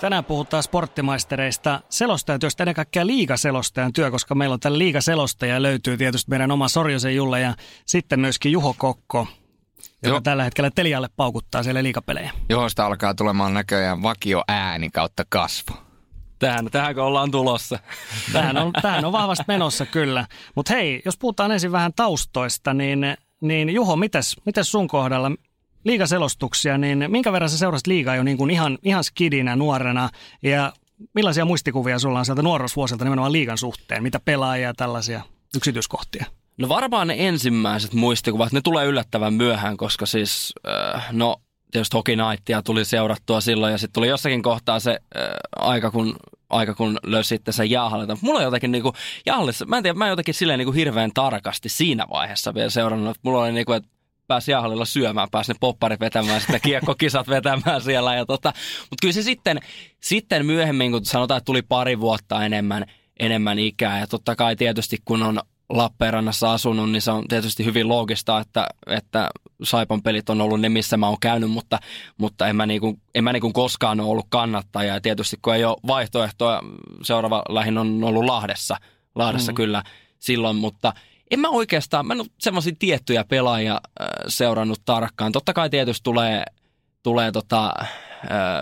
Tänään puhutaan sporttimaistereista, selostajatyöstä, ennen kaikkea liigaselostajan työ, koska meillä on tällä liigaselostaja löytyy tietysti meidän oma Sorjosen Julle ja sitten myöskin Juho Kokko, joka Joo. tällä hetkellä Telialle paukuttaa siellä liigapelejä. Johosta alkaa tulemaan näköjään vakio ääni kautta kasvu. Tähän, tähän ollaan tulossa. Tähän on, tähän on vahvasti menossa kyllä. Mutta hei, jos puhutaan ensin vähän taustoista, niin, niin Juho, mites, mites sun kohdalla? liigaselostuksia, niin minkä verran sä seurasit liigaa jo niin kuin ihan, ihan skidinä nuorena ja millaisia muistikuvia sulla on sieltä nuoruusvuosilta nimenomaan liigan suhteen? Mitä pelaajia ja tällaisia yksityiskohtia? No varmaan ne ensimmäiset muistikuvat, ne tulee yllättävän myöhään, koska siis, äh, no tietysti Hockey Nightia tuli seurattua silloin ja sitten tuli jossakin kohtaa se äh, aika, kun aika kun löysi sitten sen jäähallita. Mulla on jotenkin niinku, jäähallissa, mä en tiedä, mä jotenkin silleen niinku hirveän tarkasti siinä vaiheessa vielä seurannut. Mulla oli niinku, että pääsi jäähallilla syömään, pääsi ne popparit vetämään, sitten kiekkokisat vetämään siellä. Ja tota, mutta kyllä se sitten, sitten myöhemmin, kun sanotaan, että tuli pari vuotta enemmän, enemmän ikää. Ja totta kai tietysti kun on Lappeenrannassa asunut, niin se on tietysti hyvin loogista, että, että Saipan pelit on ollut ne, missä mä oon käynyt, mutta, mutta en mä, niinku, en mä niinku koskaan ole ollut kannattaja. Ja tietysti kun ei ole vaihtoehtoa, seuraava lähin on ollut Lahdessa, Lahdessa mm. kyllä silloin, mutta – en mä oikeastaan, mä en ole semmoisia tiettyjä pelaajia äh, seurannut tarkkaan. Totta kai tietysti tulee, tulee tota, äh,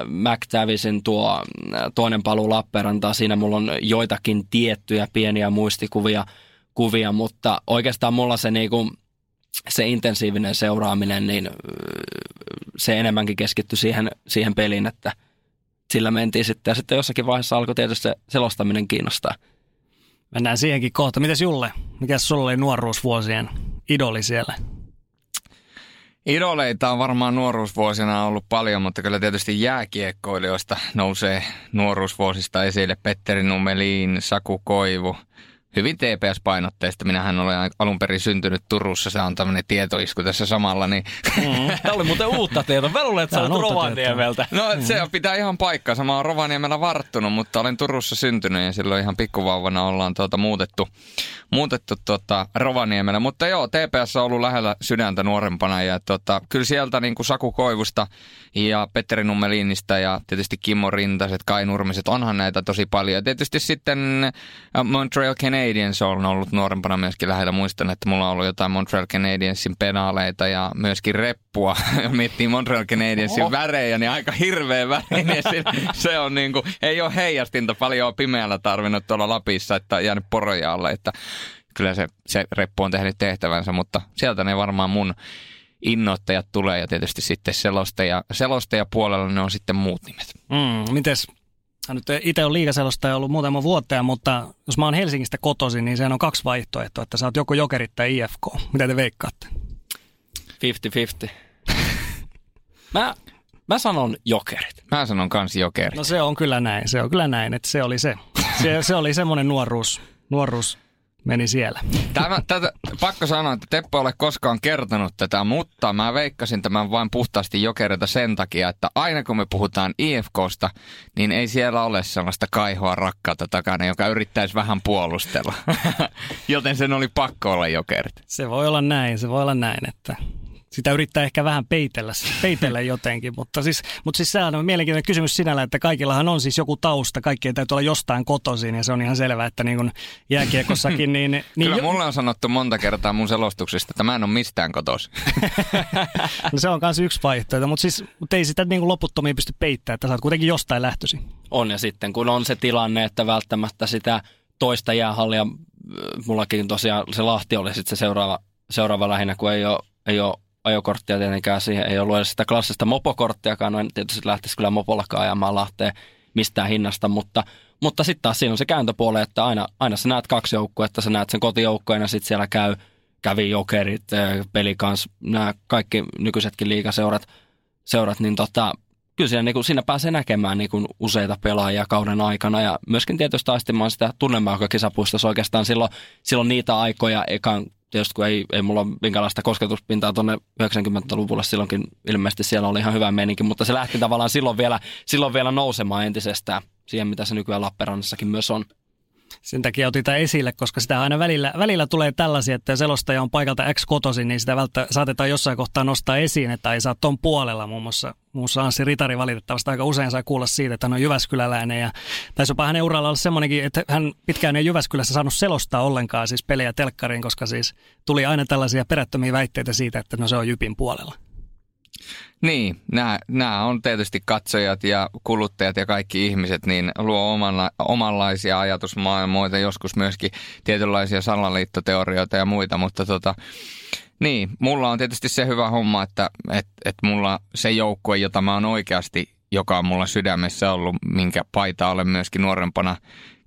McTavisin tuo äh, toinen paluu Lappeenrantaa. Siinä mulla on joitakin tiettyjä pieniä muistikuvia, kuvia, mutta oikeastaan mulla se niinku, se intensiivinen seuraaminen, niin se enemmänkin keskittyi siihen, siihen peliin, että sillä mentiin sitten. Ja sitten jossakin vaiheessa alkoi tietysti se selostaminen kiinnostaa. Mennään siihenkin kohta. Mites Julle, mikä sulla oli nuoruusvuosien idoli siellä? Idoleita on varmaan nuoruusvuosina ollut paljon, mutta kyllä tietysti jääkiekkoilijoista nousee nuoruusvuosista esille Petteri Numelin, Saku Koivu – hyvin TPS-painotteista. Minähän olen alun perin syntynyt Turussa, se on tämmöinen tietoisku tässä samalla. Niin... Mm. Tämä oli muuten uutta tietoa. Mä luulen, että sä olet Rovaniemeltä. No mm. se pitää ihan paikkaa. Mä oon Rovaniemellä varttunut, mutta olen Turussa syntynyt ja silloin ihan pikkuvauvana ollaan tuota muutettu, muutettu tuota Rovaniemellä. Mutta joo, TPS on ollut lähellä sydäntä nuorempana ja tuota, kyllä sieltä niin kuin Saku Koivusta ja Petteri Nummelinista ja tietysti Kimmo Rintaset, Kai Nurmiset, onhan näitä tosi paljon. Ja tietysti sitten äh, Montreal Canadiens Canadiens on ollut nuorempana myöskin lähellä. Muistan, että mulla on ollut jotain Montreal Canadiensin penaaleita ja myöskin reppua. Miettii Montreal Canadiensin Oho. värejä, niin aika hirveä värinen. se on niin kuin, ei ole heijastinta paljon pimeällä tarvinnut tuolla Lapissa, että jäänyt poroja alle. Että kyllä se, se reppu on tehnyt tehtävänsä, mutta sieltä ne varmaan mun innoittajat tulee ja tietysti sitten selostaja, selostaja puolella ne on sitten muut nimet. Mm, mites nyt itse on liikaselostaja ollut muutama vuotta, mutta jos mä oon Helsingistä kotoisin, niin sehän on kaksi vaihtoehtoa, että sä oot joko jokerit tai IFK. Mitä te veikkaatte? 50-50. mä, mä sanon jokerit. Mä sanon kans jokerit. No se on kyllä näin, se on kyllä näin, että se oli se. Se, se oli semmoinen nuoruus, nuoruus meni siellä. Tämä, tätä, pakko sanoa, että Teppo ole koskaan kertonut tätä, mutta mä veikkasin tämän vain puhtaasti jokerilta sen takia, että aina kun me puhutaan IFKsta, niin ei siellä ole sellaista kaihoa rakkautta takana, joka yrittäisi vähän puolustella. Joten sen oli pakko olla jokerit. Se voi olla näin, se voi olla näin, että sitä yrittää ehkä vähän peitellä, peitellä jotenkin, mutta siis, mutta siis sehän on mielenkiintoinen kysymys sinällä, että kaikillahan on siis joku tausta, kaikkien täytyy olla jostain kotoisin ja se on ihan selvää, että niin kuin jääkiekossakin niin... niin Kyllä jo... mulle on sanottu monta kertaa mun selostuksista, että mä en ole mistään kotoisin. no se on myös yksi vaihtoehto, mutta siis mutta ei sitä niin kuin loputtomiin pysty peittämään, että sä oot kuitenkin jostain lähtöisin. On ja sitten kun on se tilanne, että välttämättä sitä toista jäähallia, mullakin tosiaan se Lahti oli sitten se seuraava, seuraava lähinnä, kun ei ole, ei ole ajokorttia tietenkään siihen, ei ollut edes sitä klassista mopokorttiakaan, no en tietysti lähtisi kyllä mopollakaan ajamaan Lahteen mistään hinnasta, mutta, mutta sitten taas siinä on se kääntöpuoli, että aina, aina sä näet kaksi joukkoa, että sä näet sen kotijoukkojen ja sitten siellä käy, kävi jokerit, pelikans, nämä kaikki nykyisetkin liikaseurat, seurat, niin tota, kyllä siinä, niin kuin, siinä pääsee näkemään niin kuin, useita pelaajia kauden aikana ja myöskin tietysti taistimaan sitä tunnelmaa, joka kisapuistossa oikeastaan silloin, silloin niitä aikoja ekan tietysti kun ei, ei mulla ole minkäänlaista kosketuspintaa tuonne 90-luvulle, silloinkin ilmeisesti siellä oli ihan hyvä meininki, mutta se lähti tavallaan silloin vielä, silloin vielä nousemaan entisestään siihen, mitä se nykyään Lappeenrannassakin myös on. Sen takia otin tämän esille, koska sitä aina välillä, välillä tulee tällaisia, että selostaja on paikalta X kotoisin, niin sitä välttä saatetaan jossain kohtaa nostaa esiin, että ei saa tuon puolella. Muun muassa, muun muassa Anssi Ritari valitettavasti aika usein saa kuulla siitä, että hän on Jyväskyläläinen. Ja taisi jopa hänen uralla olla semmoinenkin, että hän pitkään ei Jyväskylässä saanut selostaa ollenkaan siis pelejä telkkariin, koska siis tuli aina tällaisia perättömiä väitteitä siitä, että no se on Jypin puolella. Niin, nämä, nämä on tietysti katsojat ja kuluttajat ja kaikki ihmiset, niin luo omanla, omanlaisia ajatusmaailmoita, joskus myöskin tietynlaisia salaliittoteorioita ja muita, mutta tota, niin, mulla on tietysti se hyvä homma, että et, et mulla se joukkue, jota mä oon oikeasti, joka on mulla sydämessä ollut, minkä paita olen myöskin nuorempana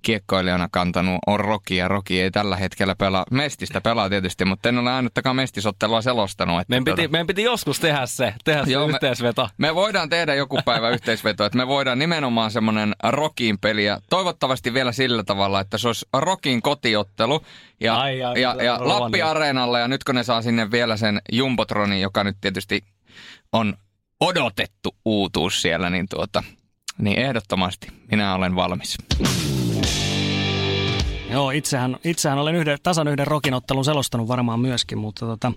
kiekkoilijana kantanut on Roki ja Roki ei tällä hetkellä pelaa. Mestistä pelaa tietysti, mutta en ole ainuttakaan mestisottelua selostanut. Että meidän, piti, tuota... meidän piti joskus tehdä se, tehdä se Joo, yhteisveto. Me, me voidaan tehdä joku päivä yhteisveto, että me voidaan nimenomaan semmoinen Rokiin peli ja toivottavasti vielä sillä tavalla, että se olisi Rokin kotiottelu ja, ai, ai, ja, ja Lappi-areenalle ja nyt kun ne saa sinne vielä sen Jumbotronin, joka nyt tietysti on odotettu uutuus siellä, niin, tuota, niin ehdottomasti minä olen valmis. Joo, itsehän, itsehän olen yhden, tasan yhden rokinottelun selostanut varmaan myöskin, mutta tota,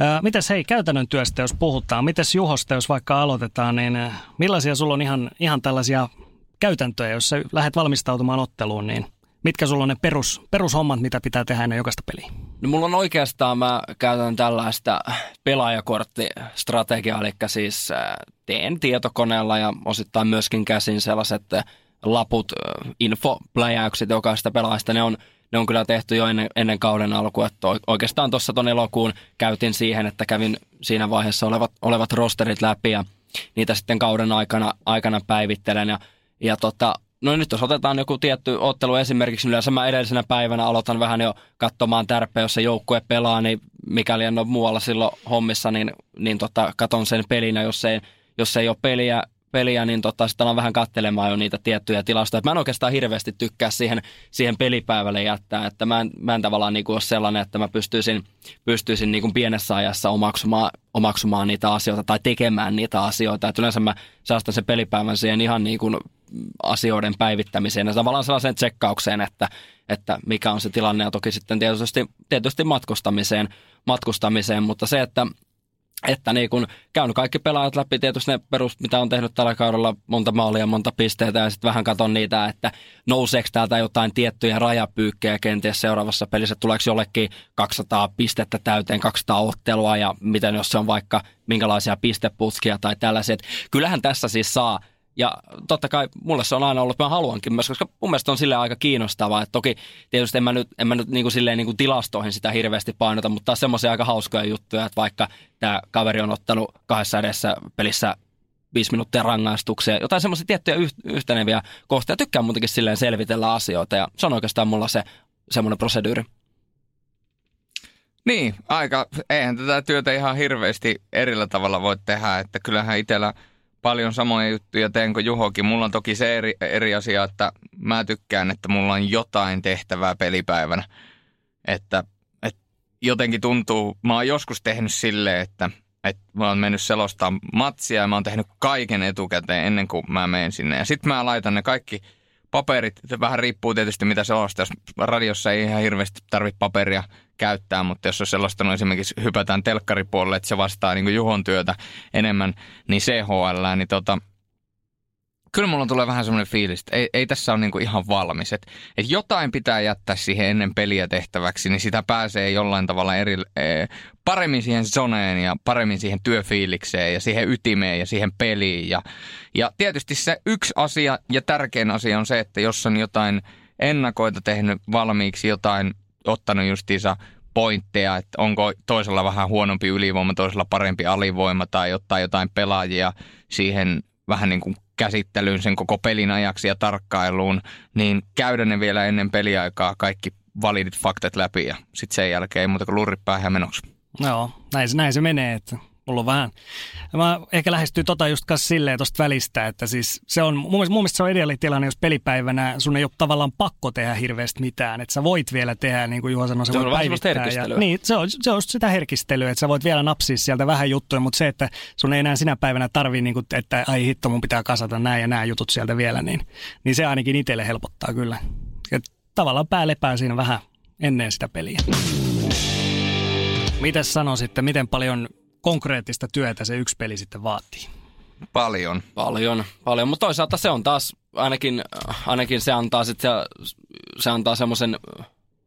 ää, mites hei käytännön työstä, jos puhutaan, mites Juhosta, jos vaikka aloitetaan, niin millaisia sulla on ihan, ihan tällaisia käytäntöjä, jos sä lähdet valmistautumaan otteluun, niin mitkä sulla on ne perus, perushommat, mitä pitää tehdä ennen jokaista peliä? No mulla on oikeastaan, mä käytän tällaista pelaajakorttistrategiaa, eli siis teen tietokoneella ja osittain myöskin käsin sellaiset laput, infopläjäykset jokaista pelaajasta, ne on, ne on kyllä tehty jo ennen, ennen kauden alkua. Että oikeastaan tuossa tuon elokuun käytin siihen, että kävin siinä vaiheessa olevat, olevat rosterit läpi ja niitä sitten kauden aikana, aikana päivittelen. Ja, ja tota, no nyt jos otetaan joku tietty ottelu esimerkiksi, niin yleensä mä edellisenä päivänä aloitan vähän jo katsomaan tärpeä, jos se joukkue pelaa, niin mikäli en ole muualla silloin hommissa, niin, niin tota, katon sen pelinä, jos ei, jos ei ole peliä, peliä, niin tota, sitten on vähän kattelemaan jo niitä tiettyjä tilastoja. mä en oikeastaan hirveästi tykkää siihen, siihen pelipäivälle jättää, että mä en, mä en tavallaan niin kuin ole sellainen, että mä pystyisin, pystyisin niin kuin pienessä ajassa omaksumaan, omaksumaan niitä asioita tai tekemään niitä asioita. Että yleensä mä säästän sen pelipäivän siihen ihan niin kuin asioiden päivittämiseen ja tavallaan sellaiseen tsekkaukseen, että, että mikä on se tilanne ja toki sitten tietysti, tietysti matkustamiseen, matkustamiseen, mutta se, että että niin kun käyn kaikki pelaajat läpi, tietysti ne perus, mitä on tehnyt tällä kaudella, monta maalia, monta pisteitä ja sitten vähän katon niitä, että nouseeko täältä jotain tiettyjä rajapyykkejä kenties seuraavassa pelissä, tuleeko jollekin 200 pistettä täyteen, 200 ottelua ja miten jos se on vaikka minkälaisia pisteputkia tai tällaiset. Kyllähän tässä siis saa ja totta kai mulle se on aina ollut, mä haluankin myös, koska mun mielestä on sille aika kiinnostavaa. Että toki tietysti en mä nyt, en mä nyt niin kuin silleen niin kuin tilastoihin sitä hirveästi painota, mutta taas semmoisia aika hauskoja juttuja, että vaikka tämä kaveri on ottanut kahdessa edessä pelissä viisi minuuttia rangaistuksia, jotain semmoisia tiettyjä yhteneviä kohtia. Tykkään muutenkin silleen selvitellä asioita ja se on oikeastaan mulla se semmoinen proseduuri. Niin, aika, eihän tätä työtä ihan hirveästi erillä tavalla voi tehdä, että kyllähän itsellä – paljon samoja juttuja teen kuin Juhokin. Mulla on toki se eri, eri asia, että mä tykkään, että mulla on jotain tehtävää pelipäivänä. Että, että jotenkin tuntuu, mä oon joskus tehnyt silleen, että, että mä oon mennyt selostaa matsia ja mä oon tehnyt kaiken etukäteen ennen kuin mä menen sinne. Ja sitten mä laitan ne kaikki paperit, vähän riippuu tietysti mitä selostaa. Jos radiossa ei ihan hirveästi tarvitse paperia käyttää, mutta jos on sellaista, no esimerkiksi hypätään telkkaripuolelle, että se vastaa niin Juhon työtä enemmän, niin CHL, niin tota, kyllä mulla tulee vähän semmoinen fiilis, että ei, ei tässä ole niin kuin ihan valmis. Että et jotain pitää jättää siihen ennen peliä tehtäväksi, niin sitä pääsee jollain tavalla eri, ee, paremmin siihen zoneen ja paremmin siihen työfiilikseen ja siihen ytimeen ja siihen peliin. Ja, ja tietysti se yksi asia ja tärkein asia on se, että jos on jotain ennakoita tehnyt valmiiksi, jotain ottanut justiinsa pointteja, että onko toisella vähän huonompi ylivoima, toisella parempi alivoima tai ottaa jotain pelaajia siihen vähän niin kuin käsittelyyn sen koko pelin ajaksi ja tarkkailuun, niin käydä ne vielä ennen peliaikaa kaikki validit faktat läpi ja sitten sen jälkeen ei muuta kuin lurri päähän menoksi. Joo, näin se, näin se menee, että mulla on vähän, mä ehkä lähestyy tota just kanssa silleen tosta välistä, että siis se on, mun mielestä, mun mielestä se on tilanne, jos pelipäivänä sun ei ole tavallaan pakko tehdä hirveästi mitään, että sä voit vielä tehdä, niin kuin Juha sanoi, se, se on päivittää. Ja, niin, se on, se on sitä herkistelyä, että sä voit vielä napsia sieltä vähän juttuja, mutta se, että sun ei enää sinä päivänä tarvii, niin kuin, että ai hitto, mun pitää kasata näin ja nämä jutut sieltä vielä, niin, niin se ainakin itselle helpottaa kyllä. Et tavallaan pää lepää siinä vähän ennen sitä peliä. Miten sanoisitte, miten paljon konkreettista työtä se yksi peli sitten vaatii? Paljon. Paljon, paljon. Mutta toisaalta se on taas, ainakin, ainakin se antaa sitten se, se antaa semmoisen,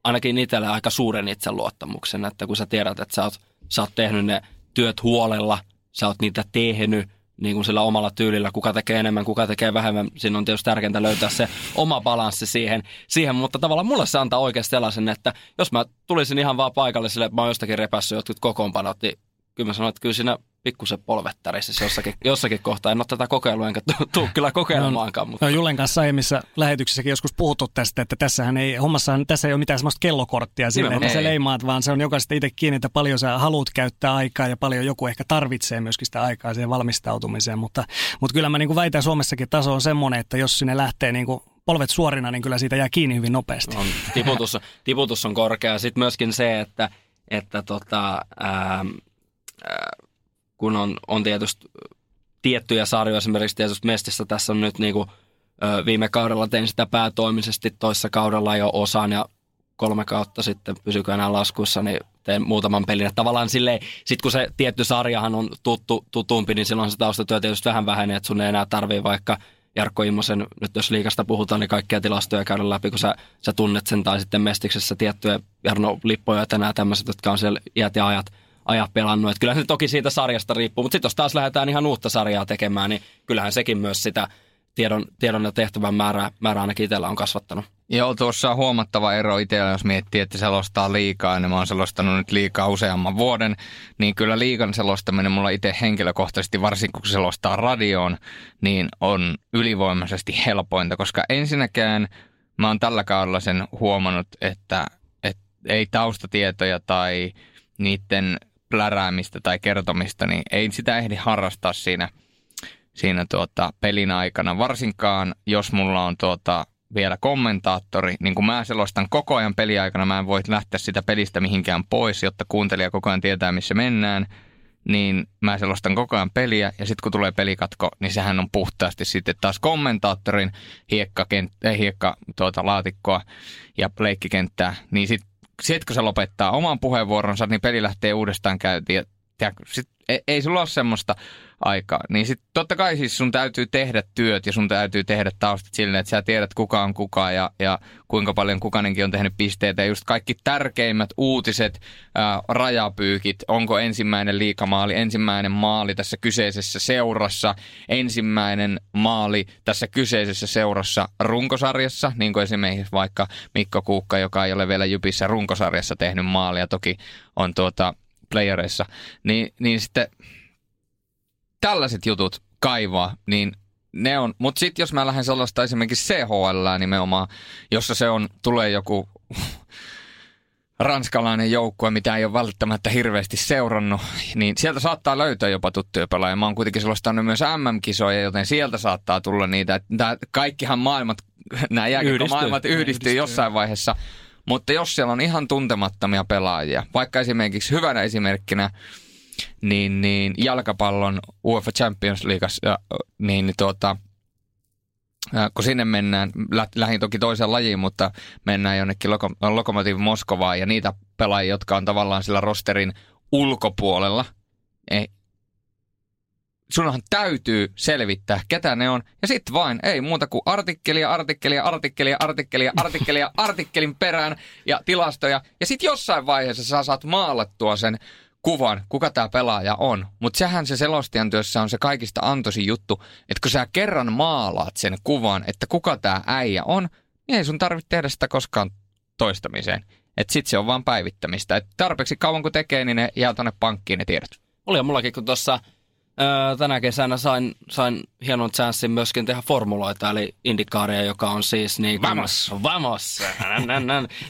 ainakin itselle aika suuren itseluottamuksen, että kun sä tiedät, että sä oot, sä oot tehnyt ne työt huolella, sä oot niitä tehnyt, niin kuin sillä omalla tyylillä, kuka tekee enemmän, kuka tekee vähemmän. Siinä on tietysti tärkeintä löytää se oma balanssi siihen, siihen, mutta tavallaan mulle se antaa oikeasti sellaisen, että jos mä tulisin ihan vaan paikalle sille, että mä oon jostakin repässyt jotkut kokoonpanot, niin kyllä mä sanoin, että kyllä siinä pikkusen polvettarissa jossakin, jossakin kohtaa. En ole tätä kokeilua, enkä tule kyllä kokeilemaankaan. Mutta. No, Julen kanssa aiemmissa lähetyksissäkin joskus puhuttu tästä, että tässähän ei, hommassahan tässä ei ole mitään sellaista kellokorttia sille, että se leimaat, vaan se on jokaista itse kiinni, että paljon sä haluat käyttää aikaa ja paljon joku ehkä tarvitsee myöskin sitä aikaa siihen valmistautumiseen. Mutta, mutta kyllä mä niin kuin väitän Suomessakin taso on semmoinen, että jos sinne lähtee niin kuin polvet suorina, niin kyllä siitä jää kiinni hyvin nopeasti. On, tiputus, tiputus on korkea. Sitten myöskin se, että, että tota, ää, kun on, on tietysti tiettyjä sarjoja, esimerkiksi tietysti Mestissä tässä on nyt niin kuin, viime kaudella tein sitä päätoimisesti, toissa kaudella jo osaan ja kolme kautta sitten pysykö enää laskussa, niin teen muutaman pelin. Että tavallaan silleen, sit kun se tietty sarjahan on tuttu, tutumpi, niin silloin se taustatyö tietysti vähän vähenee, että sun ei enää tarvii vaikka Jarkko Immosen, nyt jos liikasta puhutaan, niin kaikkia tilastoja käydä läpi, kun sä, sä tunnet sen, tai sitten Mestiksessä tiettyjä Jarno Lippoja ja nämä tämmöiset, jotka on siellä iät ja ajat – ajat pelannut. Että kyllähän se toki siitä sarjasta riippuu, mutta sitten jos taas lähdetään ihan uutta sarjaa tekemään, niin kyllähän sekin myös sitä tiedon, tiedon ja tehtävän määrää, määrää ainakin itsellä on kasvattanut. Joo, tuossa on huomattava ero itsellä, jos miettii, että selostaa liikaa, niin mä oon selostanut nyt liikaa useamman vuoden, niin kyllä liikan selostaminen mulla itse henkilökohtaisesti, varsinkin kun selostaa radioon, niin on ylivoimaisesti helpointa, koska ensinnäkään mä oon tällä kaudella sen huomannut, että, että ei taustatietoja tai niiden pläräämistä tai kertomista, niin ei sitä ehdi harrastaa siinä, siinä tuota pelin aikana. Varsinkaan, jos mulla on tuota vielä kommentaattori, niin kun mä selostan koko ajan peliaikana, mä en voi lähteä sitä pelistä mihinkään pois, jotta kuuntelija koko ajan tietää, missä mennään, niin mä selostan koko ajan peliä, ja sitten kun tulee pelikatko, niin sehän on puhtaasti sitten taas kommentaattorin hiekka, kent- hiekka tuota, laatikkoa ja pleikkikenttää, niin sitten sit kun se lopettaa oman puheenvuoronsa, niin peli lähtee uudestaan käyntiin. Ja, sit, ei, ei sulla ole semmoista aikaa. Niin sitten totta kai siis sun täytyy tehdä työt ja sun täytyy tehdä taustat silleen, että sä tiedät kuka on kuka ja, ja kuinka paljon kukainenkin on tehnyt pisteitä. Ja just kaikki tärkeimmät uutiset, ää, rajapyykit, onko ensimmäinen liikamaali, ensimmäinen maali tässä kyseisessä seurassa, ensimmäinen maali tässä kyseisessä seurassa runkosarjassa, niin kuin esimerkiksi vaikka Mikko Kuukka, joka ei ole vielä Jypissä runkosarjassa tehnyt maalia, toki on tuota playereissa, niin, niin sitten tällaiset jutut kaivaa, niin ne on, mutta sitten jos mä lähden sellaista esimerkiksi CHL nimenomaan, jossa se on, tulee joku ranskalainen joukkue, mitä ei ole välttämättä hirveästi seurannut, niin sieltä saattaa löytää jopa tuttuja pelaajia. Mä oon kuitenkin selostanut myös MM-kisoja, joten sieltä saattaa tulla niitä. Tää, kaikkihan maailmat, nämä maailmat yhdistyy, yhdistyy jossain vaiheessa. Mutta jos siellä on ihan tuntemattomia pelaajia, vaikka esimerkiksi hyvänä esimerkkinä niin, niin jalkapallon UEFA Champions Leagueassa, niin, niin tuota, kun sinne mennään, lähin toki toiseen lajiin, mutta mennään jonnekin Loko- Lokomotiv Moskovaan ja niitä pelaajia, jotka on tavallaan sillä rosterin ulkopuolella, ei, sunhan täytyy selvittää, ketä ne on. Ja sitten vain, ei muuta kuin artikkelia, artikkelia, artikkelia, artikkelia, artikkelia, artikkelin perään ja tilastoja. Ja sitten jossain vaiheessa sä saat maalattua sen kuvan, kuka tämä pelaaja on. Mutta sehän se selostajan työssä on se kaikista antoisin juttu, että kun sä kerran maalaat sen kuvan, että kuka tämä äijä on, niin ei sun tarvitse tehdä sitä koskaan toistamiseen. Että sit se on vaan päivittämistä. Et tarpeeksi kauan kun tekee, niin ne jää tonne pankkiin ne tiedot. Oli mullakin, kun tuossa tänä kesänä sain, sain hienon chanssin myöskin tehdä formuloita, eli indikaaria, joka on siis niin kuin, Vamos! Vamos!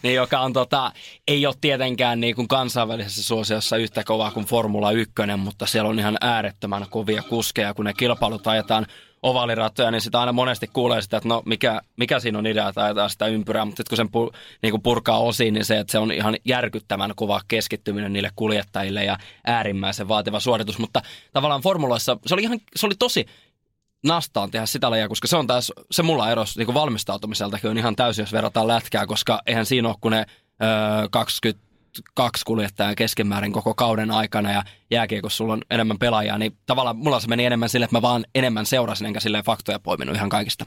niin, joka on tota, ei ole tietenkään niin kuin kansainvälisessä suosiossa yhtä kova kuin Formula 1, mutta siellä on ihan äärettömän kovia kuskeja, kun ne kilpailut ajetaan ovaaliratoja, niin sitä aina monesti kuulee sitä, että no mikä, mikä siinä on idea, että ajetaan sitä ympyrää, mutta sitten kun sen pu, niin kuin purkaa osiin, niin se, että se on ihan järkyttävän kova keskittyminen niille kuljettajille ja äärimmäisen vaativa suoritus, mutta tavallaan formuloissa se oli, ihan, se oli tosi, nastaan tehdä sitä lajia, koska se on taas, se mulla eros niin valmistautumiseltakin on ihan täysin, jos verrataan lätkää, koska eihän siinä ole kuin ne öö, 22 kuljettajaa keskimäärin koko kauden aikana ja kun sulla on enemmän pelaajia, niin tavallaan mulla se meni enemmän sille, että mä vaan enemmän seurasin enkä silleen faktoja poiminut ihan kaikista.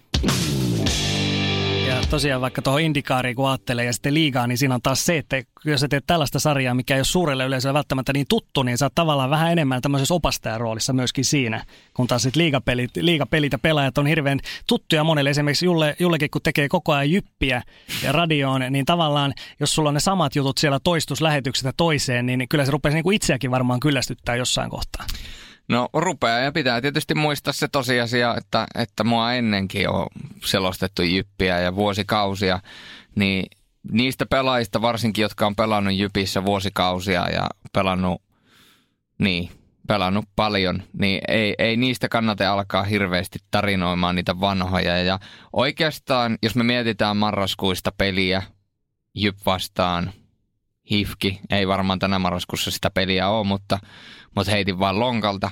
Tosiaan vaikka tuohon indikaariin kun ajattelee ja sitten liigaa, niin siinä on taas se, että jos sä teet tällaista sarjaa, mikä ei ole suurelle yleisölle välttämättä niin tuttu, niin sä oot tavallaan vähän enemmän tämmöisessä opastajaroolissa myöskin siinä. Kun taas sitten liigapelit, liigapelit ja pelaajat on hirveän tuttuja monelle. Esimerkiksi Julle, Jullekin, kun tekee koko ajan jyppiä ja radioon, niin tavallaan jos sulla on ne samat jutut siellä toistuslähetyksestä toiseen, niin kyllä se rupeaa niin itseäkin varmaan kyllästyttää jossain kohtaa. No rupeaa ja pitää tietysti muistaa se tosiasia, että, että mua ennenkin on selostettu jyppiä ja vuosikausia, niin niistä pelaajista varsinkin, jotka on pelannut jypissä vuosikausia ja pelannut, niin, pelannut paljon, niin ei, ei niistä kannata alkaa hirveästi tarinoimaan niitä vanhoja. Ja oikeastaan, jos me mietitään marraskuista peliä, Jyp vastaan Hifki, ei varmaan tänä marraskuussa sitä peliä ole, mutta mutta heitin vaan lonkalta,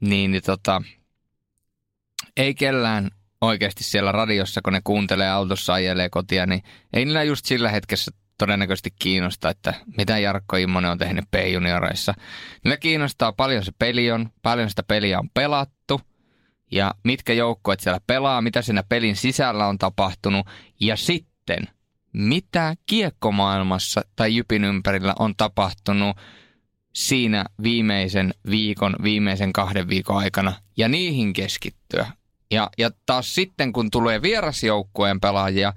niin, niin tota, ei kellään oikeasti siellä radiossa, kun ne kuuntelee autossa ajelee kotia, niin ei niillä just sillä hetkessä todennäköisesti kiinnosta, että mitä Jarkko Immonen on tehnyt P-junioreissa. Niillä kiinnostaa paljon se peli on, paljon sitä peliä on pelattu ja mitkä joukkueet siellä pelaa, mitä siinä pelin sisällä on tapahtunut ja sitten mitä kiekkomaailmassa tai Jypin ympärillä on tapahtunut siinä viimeisen viikon, viimeisen kahden viikon aikana ja niihin keskittyä. Ja, ja taas sitten, kun tulee vierasjoukkueen pelaajia,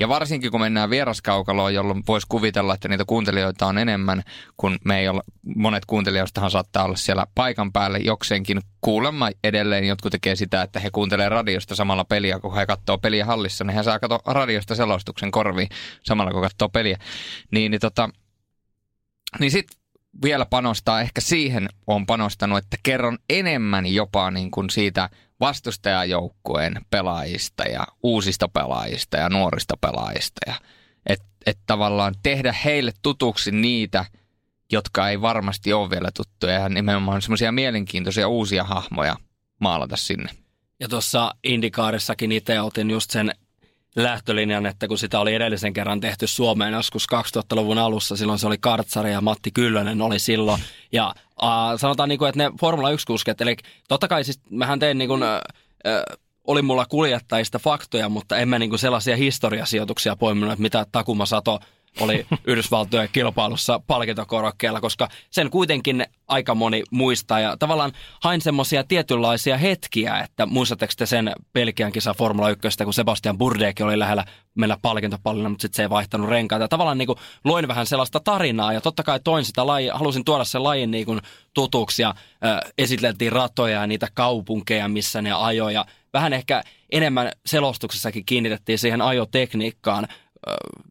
ja varsinkin kun mennään vieraskaukaloon, jolloin voisi kuvitella, että niitä kuuntelijoita on enemmän, kun me ei ole, monet kuuntelijoistahan saattaa olla siellä paikan päälle jokseenkin. Kuulemma edelleen jotkut tekee sitä, että he kuuntelee radiosta samalla peliä, kun he katsoo peliä hallissa, niin he saa katsoa radiosta selostuksen korviin samalla kun katsoo peliä. Niin, niin, tota, niin sitten vielä panostaa, ehkä siihen on panostanut, että kerron enemmän jopa niin kuin siitä vastustajajoukkueen pelaajista ja uusista pelaajista ja nuorista pelaajista. Ja että et tavallaan tehdä heille tutuksi niitä, jotka ei varmasti ole vielä tuttuja ja nimenomaan semmoisia mielenkiintoisia uusia hahmoja maalata sinne. Ja tuossa Indikaarissakin itse otin just sen lähtölinjan, että kun sitä oli edellisen kerran tehty Suomeen joskus 2000-luvun alussa, silloin se oli Kartsari ja Matti Kyllönen oli silloin. Ja äh, sanotaan, niin kuin, että ne Formula 1-kusket, eli totta kai siis mähän tein niin kuin, äh, oli mulla kuljettajista faktoja, mutta en mä niin kuin sellaisia historiasijoituksia poiminut, että mitä Takuma Sato – oli Yhdysvaltojen kilpailussa palkintokorokkeella, koska sen kuitenkin aika moni muistaa. Ja tavallaan hain semmoisia tietynlaisia hetkiä, että muistatteko te sen Belgian kisa Formula 1, kun Sebastian Burdekin oli lähellä mennä palkintopallina, mutta sitten se ei vaihtanut renkaita. Tavallaan niin kuin loin vähän sellaista tarinaa ja totta kai toin sitä lajia, halusin tuoda sen lajin niin kuin tutuksi ja äh, esiteltiin ratoja ja niitä kaupunkeja, missä ne ajoja. Vähän ehkä enemmän selostuksessakin kiinnitettiin siihen ajotekniikkaan,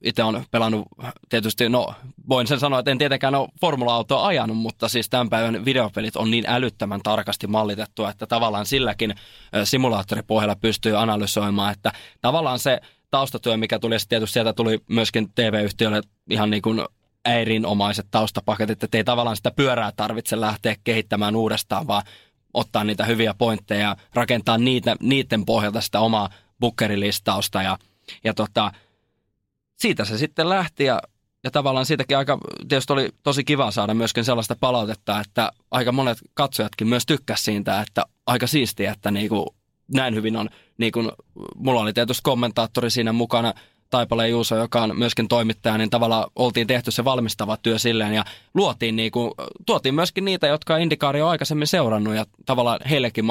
itse on pelannut tietysti, no voin sen sanoa, että en tietenkään ole formula-autoa ajanut, mutta siis tämän päivän videopelit on niin älyttömän tarkasti mallitettu, että tavallaan silläkin simulaattoripohjalla pystyy analysoimaan, että tavallaan se taustatyö, mikä tuli tietysti sieltä tuli myöskin TV-yhtiölle ihan niin kuin äirinomaiset taustapaketit, että ei tavallaan sitä pyörää tarvitse lähteä kehittämään uudestaan, vaan ottaa niitä hyviä pointteja ja rakentaa niitä, niiden pohjalta sitä omaa bookerilistausta ja, ja tota, siitä se sitten lähti ja, ja tavallaan siitäkin aika, tietysti oli tosi kiva saada myöskin sellaista palautetta, että aika monet katsojatkin myös tykkäsivät siitä, että aika siistiä, että niin kuin näin hyvin on, niin kuin, mulla oli tietysti kommentaattori siinä mukana, Taipale Juuso, joka on myöskin toimittaja, niin tavallaan oltiin tehty se valmistava työ silleen ja luotiin niin kuin, tuotiin myöskin niitä, jotka Indikaari on aikaisemmin seurannut ja tavallaan heillekin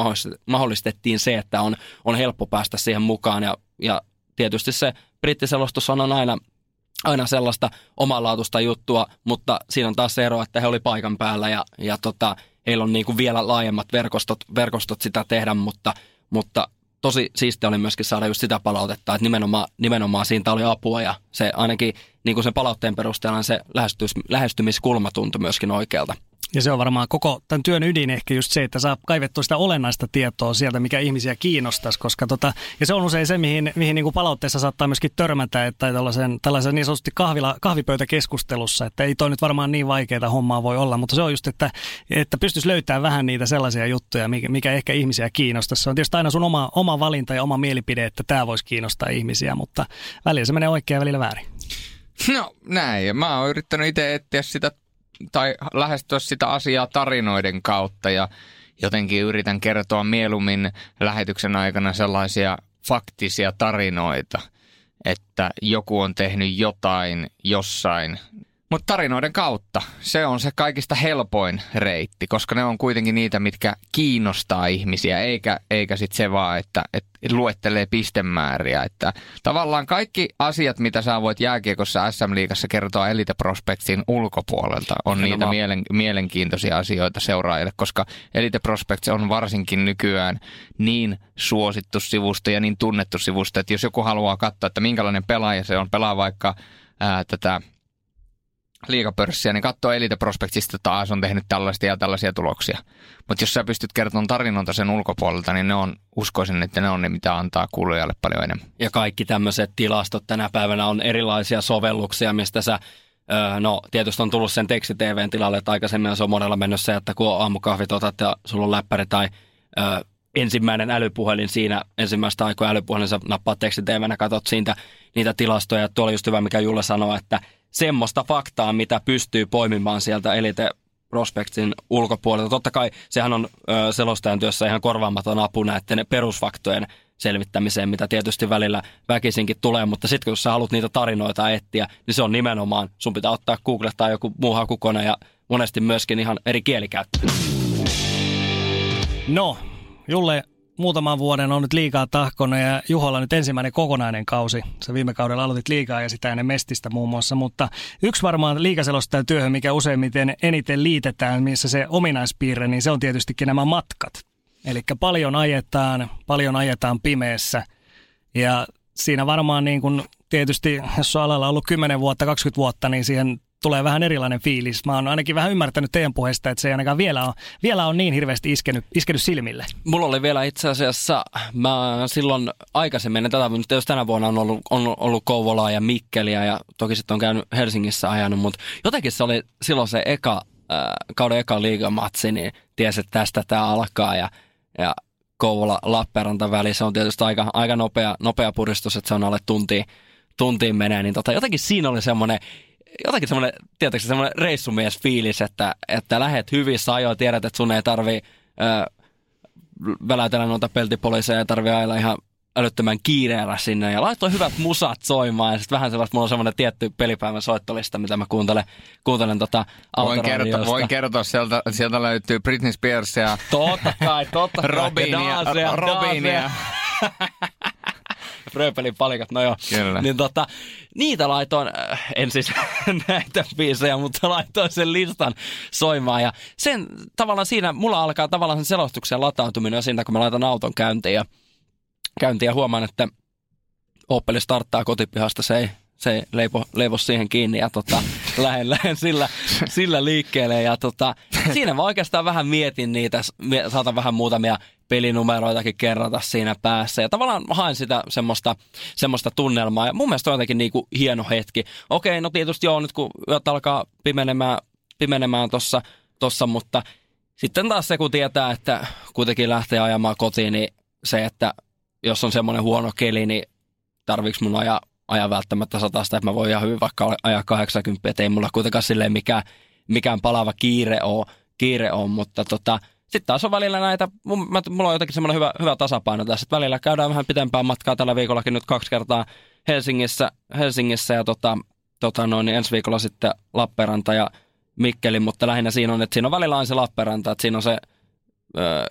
mahdollistettiin se, että on, on helppo päästä siihen mukaan ja, ja tietysti se brittiselostus on aina, aina sellaista omanlaatuista juttua, mutta siinä on taas se ero, että he oli paikan päällä ja, ja tota, heillä on niin kuin vielä laajemmat verkostot, verkostot sitä tehdä, mutta, mutta tosi siistiä oli myöskin saada just sitä palautetta, että nimenomaan, nimenomaan siitä oli apua ja se ainakin niin kuin sen palautteen perusteella se lähestymiskulma tuntui myöskin oikealta. Ja se on varmaan koko tämän työn ydin ehkä just se, että saa kaivettua sitä olennaista tietoa sieltä, mikä ihmisiä kiinnostaisi. Koska tota, ja se on usein se, mihin, mihin niin kuin palautteessa saattaa myöskin törmätä, että tällaisen, tällaisen niin sanotusti kahvila, kahvipöytäkeskustelussa, että ei toi nyt varmaan niin vaikeaa hommaa voi olla, mutta se on just, että, että pystyisi löytämään vähän niitä sellaisia juttuja, mikä, mikä ehkä ihmisiä kiinnostaisi. Se on tietysti aina sun oma, oma valinta ja oma mielipide, että tämä voisi kiinnostaa ihmisiä, mutta välillä se menee oikein ja välillä väärin. No näin, mä oon yrittänyt itse etsiä sitä tai lähestyä sitä asiaa tarinoiden kautta ja jotenkin yritän kertoa mieluummin lähetyksen aikana sellaisia faktisia tarinoita, että joku on tehnyt jotain jossain mutta tarinoiden kautta se on se kaikista helpoin reitti, koska ne on kuitenkin niitä, mitkä kiinnostaa ihmisiä, eikä, eikä sitten se vaan, että, että luettelee pistemääriä. Että tavallaan kaikki asiat, mitä sä voit jääkiekossa SM-liigassa kertoa Elite Prospectsin ulkopuolelta, on Hienoa. niitä mielen, mielenkiintoisia asioita seuraajille, koska Elite Prospects on varsinkin nykyään niin suosittu sivusto ja niin tunnettu sivusto, että jos joku haluaa katsoa, että minkälainen pelaaja se on, pelaa vaikka ää, tätä liikapörssiä, niin katsoo Elite Prospectsista, taas on tehnyt tällaisia ja tällaisia tuloksia. Mutta jos sä pystyt kertomaan tarinoita sen ulkopuolelta, niin ne on, uskoisin, että ne on ne, mitä antaa kuulijalle paljon enemmän. Ja kaikki tämmöiset tilastot tänä päivänä on erilaisia sovelluksia, mistä sä No tietysti on tullut sen teksti-TVn tilalle, että aikaisemmin se on monella mennyt se, että kun aamukahvit otat ja sulla on läppäri tai ö, ensimmäinen älypuhelin siinä, ensimmäistä aikaa älypuhelin, sä nappaat teksti-TVnä, katsot siitä niitä tilastoja. Tuo oli just hyvä, mikä Julle sanoi, että semmoista faktaa, mitä pystyy poimimaan sieltä Elite Prospectin ulkopuolelta. Totta kai sehän on ö, selostajan työssä ihan korvaamaton apu näiden perusfaktojen selvittämiseen, mitä tietysti välillä väkisinkin tulee, mutta sitten kun sä haluat niitä tarinoita etsiä, niin se on nimenomaan, sun pitää ottaa Google tai joku muu hakukone ja monesti myöskin ihan eri kielikäyttö. No, Julle, muutaman vuoden on nyt liikaa tahkona ja Juholla nyt ensimmäinen kokonainen kausi. Se viime kaudella aloitit liikaa ja sitä ennen Mestistä muun muassa, mutta yksi varmaan liikaselostajan työhön, mikä useimmiten eniten liitetään, missä se ominaispiirre, niin se on tietystikin nämä matkat. Eli paljon ajetaan, paljon ajetaan pimeässä ja siinä varmaan niin kuin tietysti, jos on alalla ollut 10 vuotta, 20 vuotta, niin siihen tulee vähän erilainen fiilis. Mä oon ainakin vähän ymmärtänyt teidän puheesta, että se ei ainakaan vielä ole, vielä on niin hirveästi iskenyt, iskenyt silmille. Mulla oli vielä itse asiassa, mä silloin aikaisemmin, tätä, mutta jos tänä vuonna on ollut, on ollut Kouvolaa ja Mikkeliä ja toki sitten on käynyt Helsingissä ajanut, mutta jotenkin se oli silloin se eka, äh, kauden eka liigamatsi, niin tiesi, että tästä tämä alkaa ja, ja Kouvola Lappeenranta väli, se on tietysti aika, aika nopea, nopea puristus, että se on alle tuntiin, tuntiin menee, niin tota, jotenkin siinä oli semmoinen jotenkin semmoinen, tietysti semmoinen reissumies fiilis, että, että lähet hyvissä ajoin, tiedät, että sun ei tarvi ö, väläytellä noita peltipoliiseja ja tarvi aina ihan älyttömän kiireellä sinne ja laittoi hyvät musat soimaan ja sitten vähän sellaista, mulla on semmoinen tietty pelipäivän soittolista, mitä mä kuuntelen, kuuntelen tota voin kertoa, voin kertoa, sieltä, sieltä löytyy Britney Spears ja totta kai, totta kai. Robinia, Robinia. Fröpelin palikat, no joo. Kyllä. Niin tota, niitä laitoin, äh, en siis näitä biisejä, mutta laitoin sen listan soimaan. Ja sen tavallaan siinä, mulla alkaa tavallaan sen selostuksen latautuminen siinä, kun mä laitan auton käyntiin ja, käyntiin ja huomaan, että Opel starttaa kotipihasta, se ei, se ei leipo, leivo siihen kiinni ja tota, lähden, lähden sillä, sillä liikkeelle. Ja tota, siinä mä oikeastaan vähän mietin niitä, saatan vähän muutamia pelinumeroitakin kerrata siinä päässä. Ja tavallaan haen sitä semmoista, semmoista tunnelmaa. Ja mun mielestä on jotenkin niinku hieno hetki. Okei, no tietysti joo, nyt kun yöt alkaa pimenemään, pimenemään tossa, tossa, mutta sitten taas se, kun tietää, että kuitenkin lähtee ajamaan kotiin, niin se, että jos on semmoinen huono keli, niin tarviks mun ajaa, ajaa välttämättä satasta, että mä voin ihan hyvin vaikka ajaa 80, että ei mulla kuitenkaan silleen mikään, mikään palava kiire on, kiire on mutta tota, sitten taas on välillä näitä, mulla on jotenkin semmoinen hyvä, hyvä tasapaino tässä, että välillä käydään vähän pitempää matkaa tällä viikollakin nyt kaksi kertaa Helsingissä, Helsingissä ja tota, tota noin, niin ensi viikolla sitten Lappeenranta ja Mikkeli, mutta lähinnä siinä on, että siinä on välillä aina se Lappeenranta, että siinä on se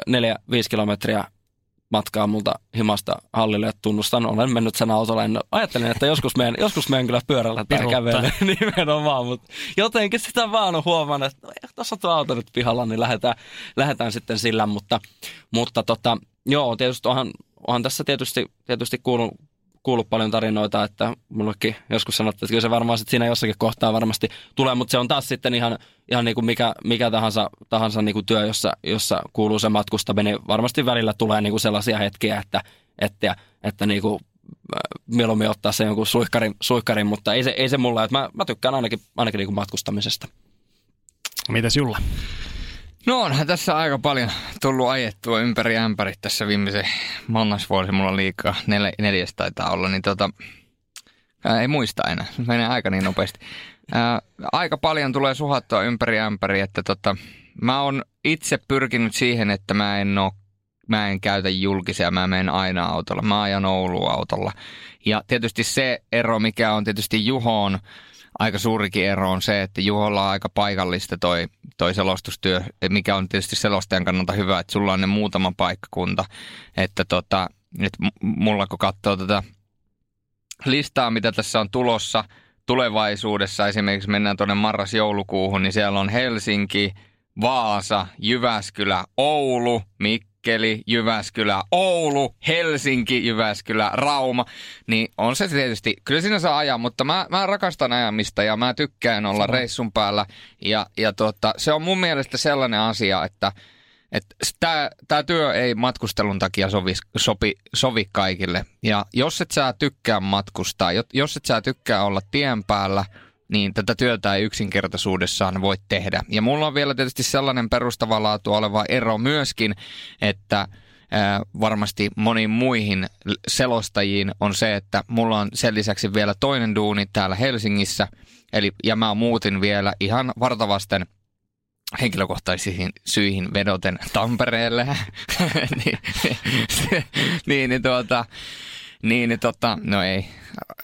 neljä, viisi kilometriä matkaa multa himasta hallille, että tunnustan, olen mennyt sen autolla. En, ajattelin, että joskus menen, joskus menen kyllä pyörällä tai kävellen nimenomaan, mutta jotenkin sitä vaan on huomannut, että no, tuossa tuo auto nyt pihalla, niin lähdetään, lähdetään sitten sillä, mutta, mutta tota, joo, tietysti onhan, onhan tässä tietysti, tietysti kuulunut, kuullut paljon tarinoita, että mullekin joskus sanottiin, että kyllä se varmaan sit siinä jossakin kohtaa varmasti tulee, mutta se on taas sitten ihan, ihan niin kuin mikä, mikä tahansa, tahansa niin kuin työ, jossa, jossa kuuluu se matkustaminen. Varmasti välillä tulee niin kuin sellaisia hetkiä, että, että, että niin kuin mieluummin ottaa sen jonkun suihkarin, suihkarin mutta ei se, ei se mulla, että mä, mä tykkään ainakin, ainakin niin kuin matkustamisesta. Mitäs Julla? No onhan tässä aika paljon tullut ajettua ympäri ämpäri tässä viimeisen monnas vuosi, mulla liikaa, Nel, neljäs taitaa olla, niin tota, ää, ei muista enää, menee aika niin nopeasti. Ää, aika paljon tulee suhattua ympäri ämpäri, että tota, mä oon itse pyrkinyt siihen, että mä en oo mä en käytä julkisia, mä menen aina autolla. Mä ajan Ouluun autolla. Ja tietysti se ero, mikä on tietysti Juhoon, aika suurikin ero on se, että Juholla on aika paikallista toi, toi selostustyö, mikä on tietysti selostajan kannalta hyvä, että sulla on ne muutama paikkakunta. Että tota, nyt mulla kun katsoo tätä listaa, mitä tässä on tulossa tulevaisuudessa, esimerkiksi mennään tuonne marras-joulukuuhun, niin siellä on Helsinki, Vaasa, Jyväskylä, Oulu, Mikko, Mikkeli, Jyväskylä, Oulu, Helsinki, Jyväskylä, Rauma, niin on se tietysti, kyllä siinä saa ajaa, mutta mä, mä rakastan ajamista ja mä tykkään olla reissun päällä. Ja, ja tuota, se on mun mielestä sellainen asia, että Tämä työ ei matkustelun takia sovi, sopi, sovi kaikille. Ja jos et sä tykkää matkustaa, jos et sä tykkää olla tien päällä – niin tätä työtä ei yksinkertaisuudessaan voi tehdä. Ja mulla on vielä tietysti sellainen perustava laatu oleva ero myöskin, että varmasti moniin muihin selostajiin on se, että mulla on sen lisäksi vielä toinen duuni täällä Helsingissä. Eli, ja mä muutin vielä ihan vartavasten henkilökohtaisiin syihin vedoten Tampereelle. niin, niin, niin, tuota, niin, niin tota, no ei,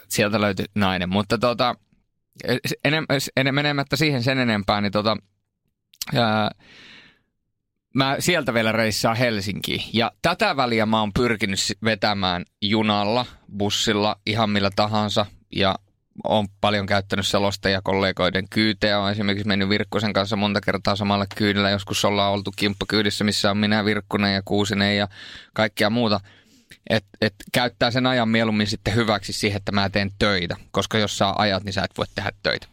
sieltä löytyi nainen, mutta tota, enem, enem, menemättä siihen sen enempää, niin tota, ää, mä sieltä vielä reissaan Helsinkiin. Ja tätä väliä mä oon pyrkinyt vetämään junalla, bussilla, ihan millä tahansa. Ja on paljon käyttänyt selosta kollegoiden kyyteä. On esimerkiksi mennyt Virkkosen kanssa monta kertaa samalla kyydellä. Joskus ollaan oltu kimppakyydissä, missä on minä, Virkkunen ja Kuusinen ja kaikkea muuta – että et käyttää sen ajan mieluummin sitten hyväksi siihen, että mä teen töitä. Koska jos saa ajat, niin sä et voi tehdä töitä.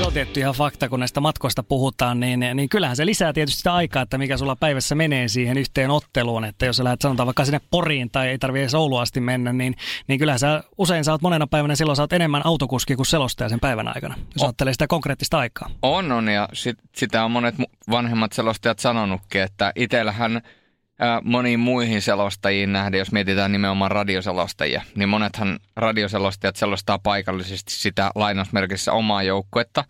Se on tietty ihan fakta, kun näistä matkoista puhutaan, niin, niin kyllähän se lisää tietysti sitä aikaa, että mikä sulla päivässä menee siihen yhteen otteluun. Että jos sä lähdet sanotaan vaikka sinne Poriin tai ei tarvitse edes Ouluun asti mennä, niin, niin kyllähän sä usein saat monena päivänä silloin saat enemmän autokuski kuin selostaja sen päivän aikana, jos on. ajattelee sitä konkreettista aikaa. On, on ja sit, sitä on monet vanhemmat selostajat sanonutkin, että itsellähän – moniin muihin selostajiin nähden, jos mietitään nimenomaan radioselostajia, niin monethan radioselostajat selostaa paikallisesti sitä lainausmerkissä omaa joukkuetta.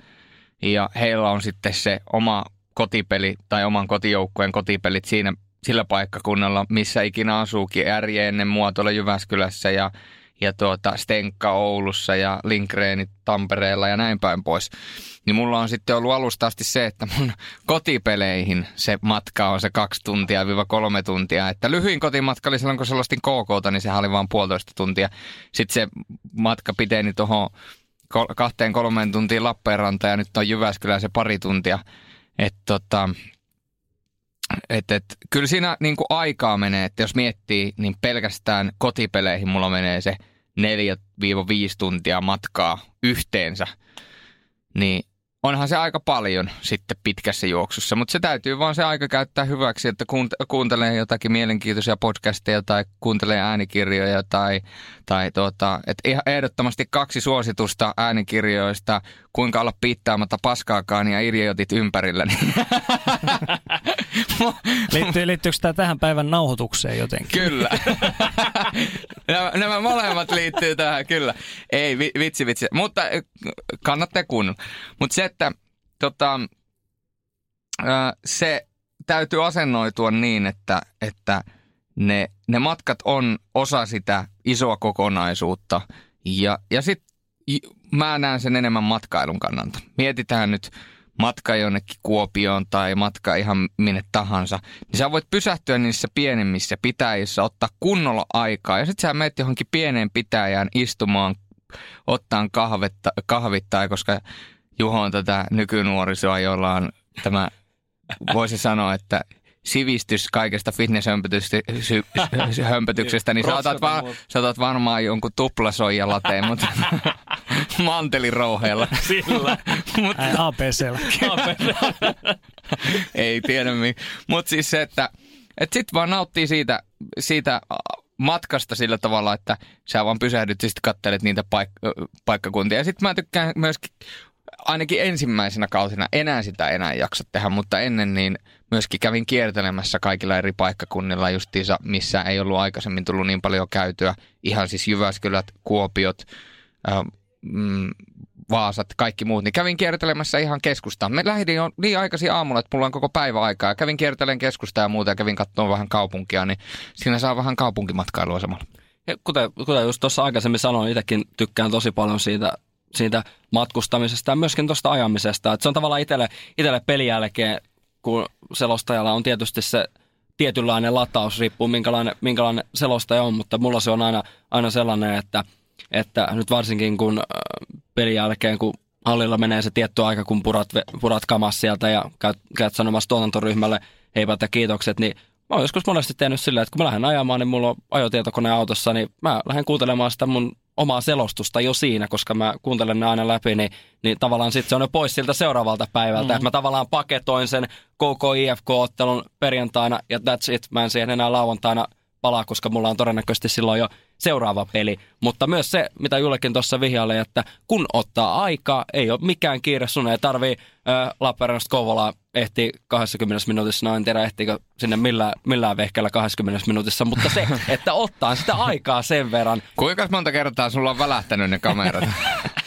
Ja heillä on sitten se oma kotipeli tai oman kotijoukkueen kotipelit siinä sillä paikkakunnalla, missä ikinä asuukin. Ärje ennen mua tuolla Jyväskylässä ja ja tuota Stenkka Oulussa ja Linkreenit Tampereella ja näin päin pois. Niin mulla on sitten ollut alusta asti se, että mun kotipeleihin se matka on se kaksi tuntia viiva kolme tuntia. Että lyhyin kotimatka oli silloin, kun selostin KKta, niin sehän oli vain puolitoista tuntia. Sitten se matka piteni tuohon kahteen kolmeen tuntiin Lappeenranta ja nyt on Jyväskylä se pari tuntia. Että tota, et, et, kyllä siinä niin kuin aikaa menee, että jos miettii, niin pelkästään kotipeleihin mulla menee se 4-5 tuntia matkaa yhteensä. Niin onhan se aika paljon sitten pitkässä juoksussa, mutta se täytyy vaan se aika käyttää hyväksi, että kuuntelee jotakin mielenkiintoisia podcasteja tai kuuntelee äänikirjoja tai, tai tuota, ihan ehdottomasti kaksi suositusta äänikirjoista, kuinka olla piittaamatta paskaakaan ja idiotit ympärillä. Liittyy, liittyykö tämä tähän päivän nauhoitukseen jotenkin? Kyllä. nämä, nämä molemmat liittyy tähän, kyllä. Ei, vitsi, vitsi. Mutta kannattaa kuunnella. Mutta se, että tota, se täytyy asennoitua niin, että, että ne, ne matkat on osa sitä isoa kokonaisuutta. Ja, ja sitten mä näen sen enemmän matkailun kannalta. Mietitään nyt matka jonnekin Kuopioon tai matka ihan minne tahansa, niin sä voit pysähtyä niissä pienemmissä pitäjissä, ottaa kunnolla aikaa. Ja sitten sä menet johonkin pieneen pitäjään istumaan, ottaa kahvetta, kahvittaa, koska Juho on tätä nykynuorisoa, jolla on tämä, voisi sanoa, että sivistys kaikesta fitnesshömpötyksestä, niin saatat, va- saatat varmaan jonkun tuplasoijalateen, mutta mantelirouheella. Sillä. Mut, Ai, APCllä. Ei tiedä. Mutta siis se, että et sit vaan nauttii siitä, siitä matkasta sillä tavalla, että sä vaan pysähdyt ja sitten katselet niitä paik- paikkakuntia. Ja sitten mä tykkään myöskin ainakin ensimmäisenä kausina enää sitä enää jaksa tehdä, mutta ennen niin myöskin kävin kiertelemässä kaikilla eri paikkakunnilla justiinsa, missä ei ollut aikaisemmin tullut niin paljon käytyä. Ihan siis Jyväskylät, Kuopiot, mm, Vaasat, kaikki muut, niin kävin kiertelemässä ihan keskustaan. Me lähdin jo niin aikaisin aamulla, että mulla on koko päivä aikaa. Kävin kiertelemään keskustaa ja muuta ja kävin katsomaan vähän kaupunkia, niin siinä saa vähän kaupunkimatkailua samalla. Kuten, kuten just tuossa aikaisemmin sanoin, itsekin tykkään tosi paljon siitä, siitä matkustamisesta ja myöskin tuosta ajamisesta. Et se on tavallaan itselle, itselle pelin jälkeen, kun selostajalla on tietysti se tietynlainen lataus, riippuu minkälainen, minkälainen selostaja on, mutta mulla se on aina, aina sellainen, että, että nyt varsinkin kun äh, pelin jälkeen, kun hallilla menee se tietty aika, kun purat, purat kamas sieltä ja käyt, käyt sanomassa tuotantoryhmälle heipat ja kiitokset, niin mä oon joskus monesti tehnyt silleen, että kun mä lähden ajamaan, niin mulla on ajotietokone autossa, niin mä lähden kuuntelemaan sitä mun omaa selostusta jo siinä, koska mä kuuntelen ne aina läpi, niin, niin tavallaan sitten se on jo pois siltä seuraavalta päivältä. Mm-hmm. mä tavallaan paketoin sen koko IFK-ottelun perjantaina ja that's it. Mä en siihen enää lauantaina palaa, koska mulla on todennäköisesti silloin jo seuraava peli. Mutta myös se, mitä Jullekin tuossa vihjaili, että kun ottaa aikaa, ei ole mikään kiire, sun ei tarvii äh, Lappeenrannasta Kouvolaa ehti 20 minuutissa, no en tiedä ehtiikö sinne millään, millään vehkällä 20 minuutissa, mutta se, että ottaa sitä aikaa sen verran. Kuinka monta kertaa sulla on välähtänyt ne kamerat?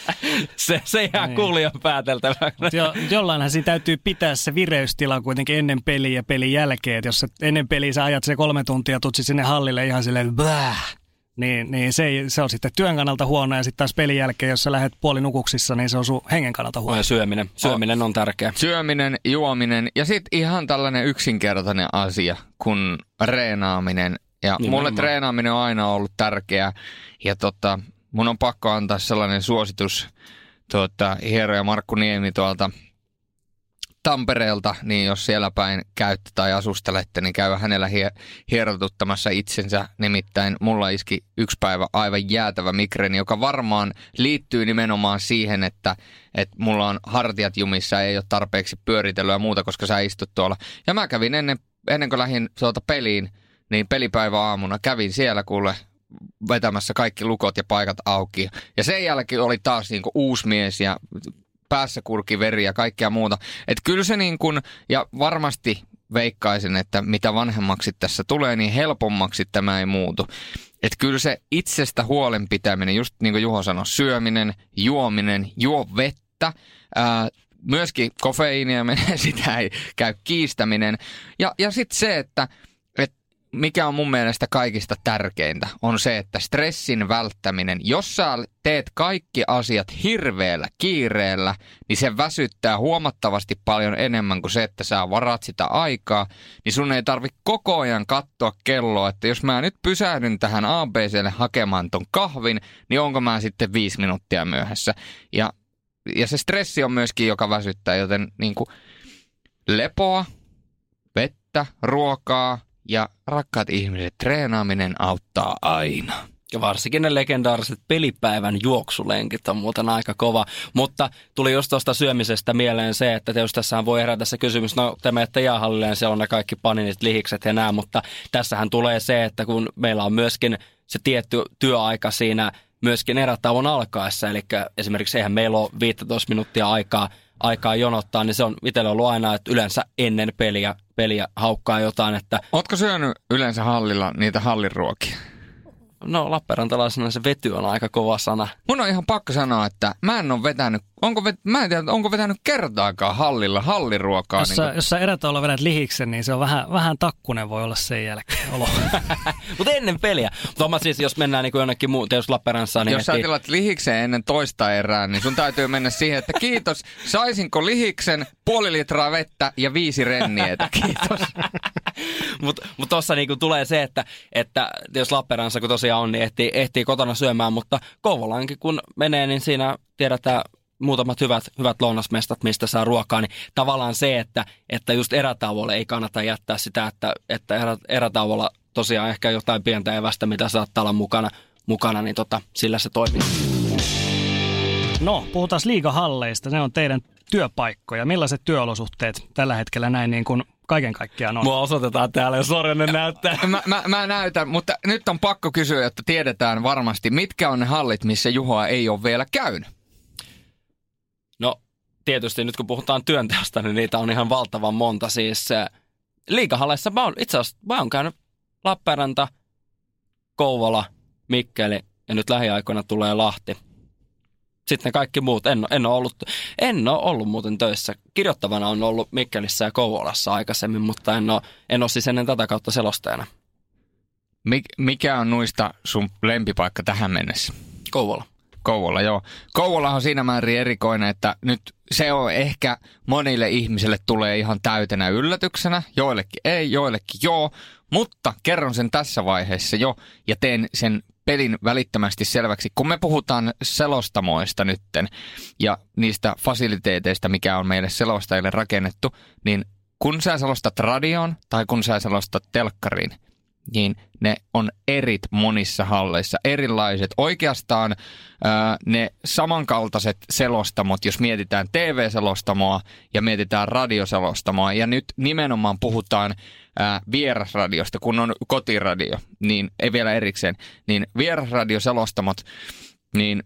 se, se jää niin. kuulijan pääteltävä. Jo, jollainhan siinä täytyy pitää se vireystila kuitenkin ennen peliä ja pelin jälkeen. Et jos ennen peliä sä ajat se kolme tuntia, tutsi sinne hallille ihan silleen, Bäh! Niin, niin se, ei, se on sitten työn kannalta huono ja sitten taas pelin jälkeen, jos sä lähdet puolinukuksissa, niin se on sun hengen kannalta huono. Ja syöminen. Syöminen on tärkeä. Syöminen, juominen ja sitten ihan tällainen yksinkertainen asia kuin reenaaminen. Ja Nimenomaan. mulle treenaaminen on aina ollut tärkeä ja tota, mun on pakko antaa sellainen suositus tuota, hieroja Markku Niemi tuolta Tampereelta, niin jos siellä päin käytte tai asustelette, niin käy hänellä hie- hierotuttamassa itsensä. Nimittäin mulla iski yksi päivä aivan jäätävä migreni, joka varmaan liittyy nimenomaan siihen, että, että mulla on hartiat jumissa, ei ole tarpeeksi pyöritelyä ja muuta, koska sä istut tuolla. Ja mä kävin ennen, ennen kuin lähdin tuota peliin, niin pelipäivä aamuna kävin siellä kuule vetämässä kaikki lukot ja paikat auki. Ja sen jälkeen oli taas niinku uusi mies ja päässä kurki veri ja kaikkea muuta. Että kyllä se niin kuin, ja varmasti veikkaisin, että mitä vanhemmaksi tässä tulee, niin helpommaksi tämä ei muutu. Että kyllä se itsestä huolen pitäminen, just niin kuin Juho sanoi, syöminen, juominen, juo vettä, ää, myöskin kofeiinia menee, sitä ei käy kiistäminen. Ja, ja sitten se, että mikä on mun mielestä kaikista tärkeintä, on se, että stressin välttäminen, jos sä teet kaikki asiat hirveällä kiireellä, niin se väsyttää huomattavasti paljon enemmän kuin se, että sä varat sitä aikaa, niin sun ei tarvi koko ajan katsoa kelloa, että jos mä nyt pysähdyn tähän ABClle hakemaan ton kahvin, niin onko mä sitten viisi minuuttia myöhässä. Ja, ja se stressi on myöskin, joka väsyttää, joten niin kuin lepoa, vettä, ruokaa, ja rakkaat ihmiset, treenaaminen auttaa aina. Ja varsinkin ne legendaariset pelipäivän juoksulenkit on muuten aika kova. Mutta tuli just tuosta syömisestä mieleen se, että jos tässä voi herätä se kysymys, no te menette jäähallille ja siellä on ne kaikki paninit, lihikset ja nämä, mutta tässähän tulee se, että kun meillä on myöskin se tietty työaika siinä myöskin erätauon alkaessa, eli esimerkiksi eihän meillä ole 15 minuuttia aikaa aikaa jonottaa, niin se on itsellä ollut aina, että yleensä ennen peliä, peliä haukkaa jotain. Että... Ootko syönyt yleensä hallilla niitä halliruokia? No Lappeenrantalaisena se vety on aika kova sana. Mun on ihan pakko sanoa, että mä en ole vetänyt, onko, vet, mä en tiedä, onko vetänyt kertaakaan hallilla halliruokaa. Jos, niin kun... jos sä erätauolla vedät lihiksen, niin se on vähän, vähän takkunen voi olla sen jälkeen olo. Mutta ennen peliä. Mutta siis, jos mennään niin jonnekin muuta, jos Lappeenrannassa... Niin jos heti... sä tilat lihiksen ennen toista erää, niin sun täytyy mennä siihen, että kiitos, saisinko lihiksen, puoli litraa vettä ja viisi rennietä, kiitos. Mutta mut tuossa niinku tulee se, että, että jos Lappeenrannassa kun tosiaan on, niin ehtii, ehtii kotona syömään, mutta Kouvolankin kun menee, niin siinä tiedetään muutamat hyvät, hyvät lounasmestat, mistä saa ruokaa, niin tavallaan se, että, että just erätauolle ei kannata jättää sitä, että, että erä, erätauolla tosiaan ehkä jotain pientä evästä, mitä saattaa olla mukana, mukana niin tota, sillä se toimii. No, puhutaan liigahalleista. Ne on teidän työpaikkoja. Millaiset työolosuhteet tällä hetkellä näin niin kuin kaiken kaikkiaan on? Mua osoitetaan täällä, jos Sorjanen näyttää. Mä, mä, mä näytän, mutta nyt on pakko kysyä, että tiedetään varmasti, mitkä on ne hallit, missä Juhoa ei ole vielä käynyt. No, tietysti nyt kun puhutaan työnteosta, niin niitä on ihan valtavan monta. Siis äh, liikahalleissa mä oon itse asiassa, mä oon käynyt Lappeenranta, Kouvola, Mikkeli ja nyt lähiaikoina tulee Lahti. Sitten ne kaikki muut. En, en, ole ollut, en ole ollut muuten töissä. Kirjoittavana on ollut Mikkelissä ja Kouvolassa aikaisemmin, mutta en ole, en ole siis ennen tätä kautta selostajana. Mik, mikä on nuista sun lempipaikka tähän mennessä? Kouvola. Kouvola, joo. Kouvola on siinä määrin erikoinen, että nyt se on ehkä monille ihmisille tulee ihan täytenä yllätyksenä. Joillekin ei, joillekin joo. Mutta kerron sen tässä vaiheessa jo ja teen sen pelin välittömästi selväksi. Kun me puhutaan selostamoista nytten ja niistä fasiliteeteista, mikä on meille selostajille rakennettu, niin kun sä selostat radioon tai kun sä selostat telkkariin, niin ne on erit monissa halleissa, erilaiset. Oikeastaan ää, ne samankaltaiset selostamot, jos mietitään TV-selostamoa ja mietitään radioselostamoa, ja nyt nimenomaan puhutaan ää, vierasradiosta, kun on kotiradio, niin ei vielä erikseen, niin vierasradioselostamot, niin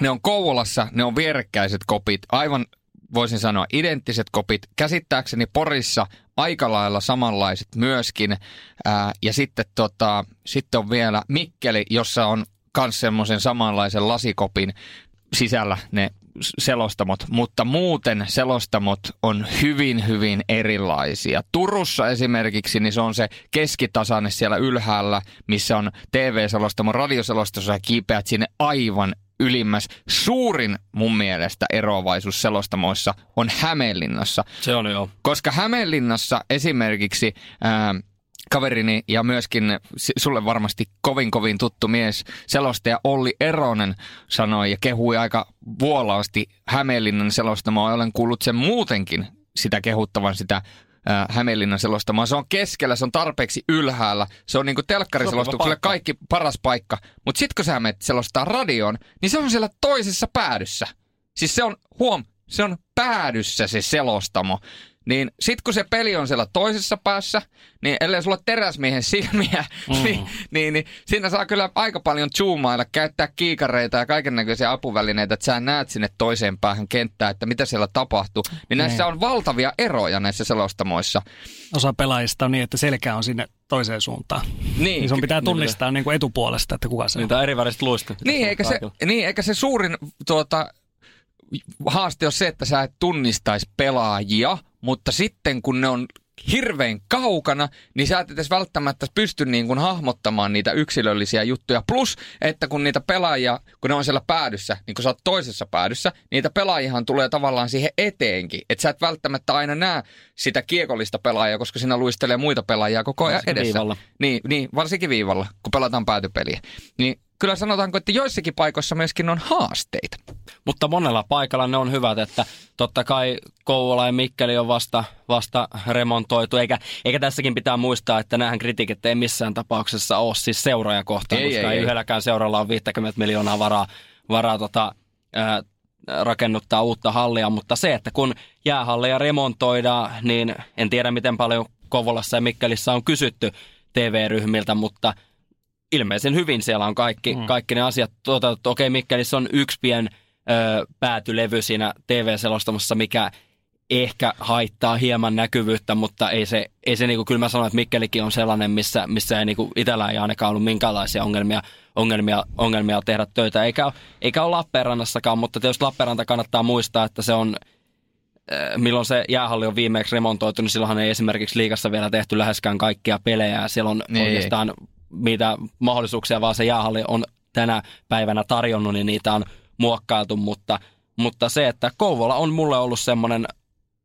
ne on Kouvolassa, ne on vierekkäiset kopit, aivan voisin sanoa identtiset kopit. Käsittääkseni Porissa aika lailla samanlaiset myöskin. Ää, ja sitten, tota, sitten on vielä Mikkeli, jossa on myös semmoisen samanlaisen lasikopin sisällä ne selostamot, mutta muuten selostamot on hyvin, hyvin erilaisia. Turussa esimerkiksi niin se on se keskitasanne siellä ylhäällä, missä on TV-selostamo, radioselostus ja kiipeät sinne aivan ylimmäs. Suurin mun mielestä eroavaisuus selostamoissa on Hämeenlinnassa. Se on joo. Koska Hämeenlinnassa esimerkiksi... Ää, kaverini ja myöskin sulle varmasti kovin kovin tuttu mies, selostaja Olli Eronen sanoi ja kehui aika vuolaasti Hämeenlinnan selostamoa. Olen kuullut sen muutenkin sitä kehuttavan sitä Hämeenlinnan selostamoa. Se on keskellä, se on tarpeeksi ylhäällä. Se on niinku telkkariselostukselle kaikki paras paikka. Mutta sitten kun sä menet selostaa radioon, niin se on siellä toisessa päädyssä. Siis se on, huom, se on päädyssä se selostamo. Niin sit kun se peli on siellä toisessa päässä, niin ellei sulla teräsmiehen silmiä, mm. niin, niin, niin siinä saa kyllä aika paljon zoomailla, käyttää kiikareita ja kaiken näköisiä apuvälineitä, että sä näet sinne toiseen päähän kenttää, että mitä siellä tapahtuu. Niin näissä niin. on valtavia eroja näissä selostamoissa. Osa pelaajista on niin, että selkä on sinne toiseen suuntaan. Niin, niin sun pitää tunnistaa niin kuin etupuolesta, että kuka se niin, on. eri väriset luista. Niin eikä, se, niin, eikä se suurin tuota, haaste on se, että sä et tunnistaisi pelaajia, mutta sitten kun ne on hirveän kaukana, niin sä et edes välttämättä pysty niin kuin hahmottamaan niitä yksilöllisiä juttuja. Plus, että kun niitä pelaajia, kun ne on siellä päädyssä, niin kun sä oot toisessa päädyssä, niitä pelaajihan tulee tavallaan siihen eteenkin. Että sä et välttämättä aina näe sitä kiekollista pelaajaa, koska siinä luistelee muita pelaajia koko ajan edessä. Viivalla. Niin, niin, varsinkin viivalla, kun pelataan päätypeliä. Niin kyllä sanotaanko, että joissakin paikoissa myöskin on haasteita. Mutta monella paikalla ne on hyvät, että totta kai Kouvola ja Mikkeli on vasta, vasta remontoitu, eikä, eikä tässäkin pitää muistaa, että nämähän kritiikit ei missään tapauksessa ole siis seuraaja kohtaan, ei, koska ei, ei, yhdelläkään seuralla on 50 miljoonaa varaa, varaa tota, ää, rakennuttaa uutta hallia, mutta se, että kun jäähalleja remontoidaan, niin en tiedä miten paljon Kouvolassa ja Mikkelissä on kysytty TV-ryhmiltä, mutta – ilmeisen hyvin siellä on kaikki, mm. kaikki ne asiat toteutettu. Okei, Mikkelissä on yksi pien ö, päätylevy siinä TV-selostamassa, mikä ehkä haittaa hieman näkyvyyttä, mutta ei se, ei se niinku, kyllä mä sanon, että Mikkelikin on sellainen, missä, missä ei niinku, itsellä ei ainakaan ollut minkäänlaisia ongelmia, ongelmia, ongelmia tehdä töitä, eikä, eikä ole Lappeenrannassakaan, mutta tietysti Lappeenranta kannattaa muistaa, että se on, milloin se jäähalli on viimeksi remontoitu, niin silloinhan ei esimerkiksi liikassa vielä tehty läheskään kaikkia pelejä. Siellä on niin. oikeastaan mitä mahdollisuuksia vaan se jäähalli on tänä päivänä tarjonnut, niin niitä on muokkailtu, mutta, mutta se, että Kouvola on mulle ollut semmoinen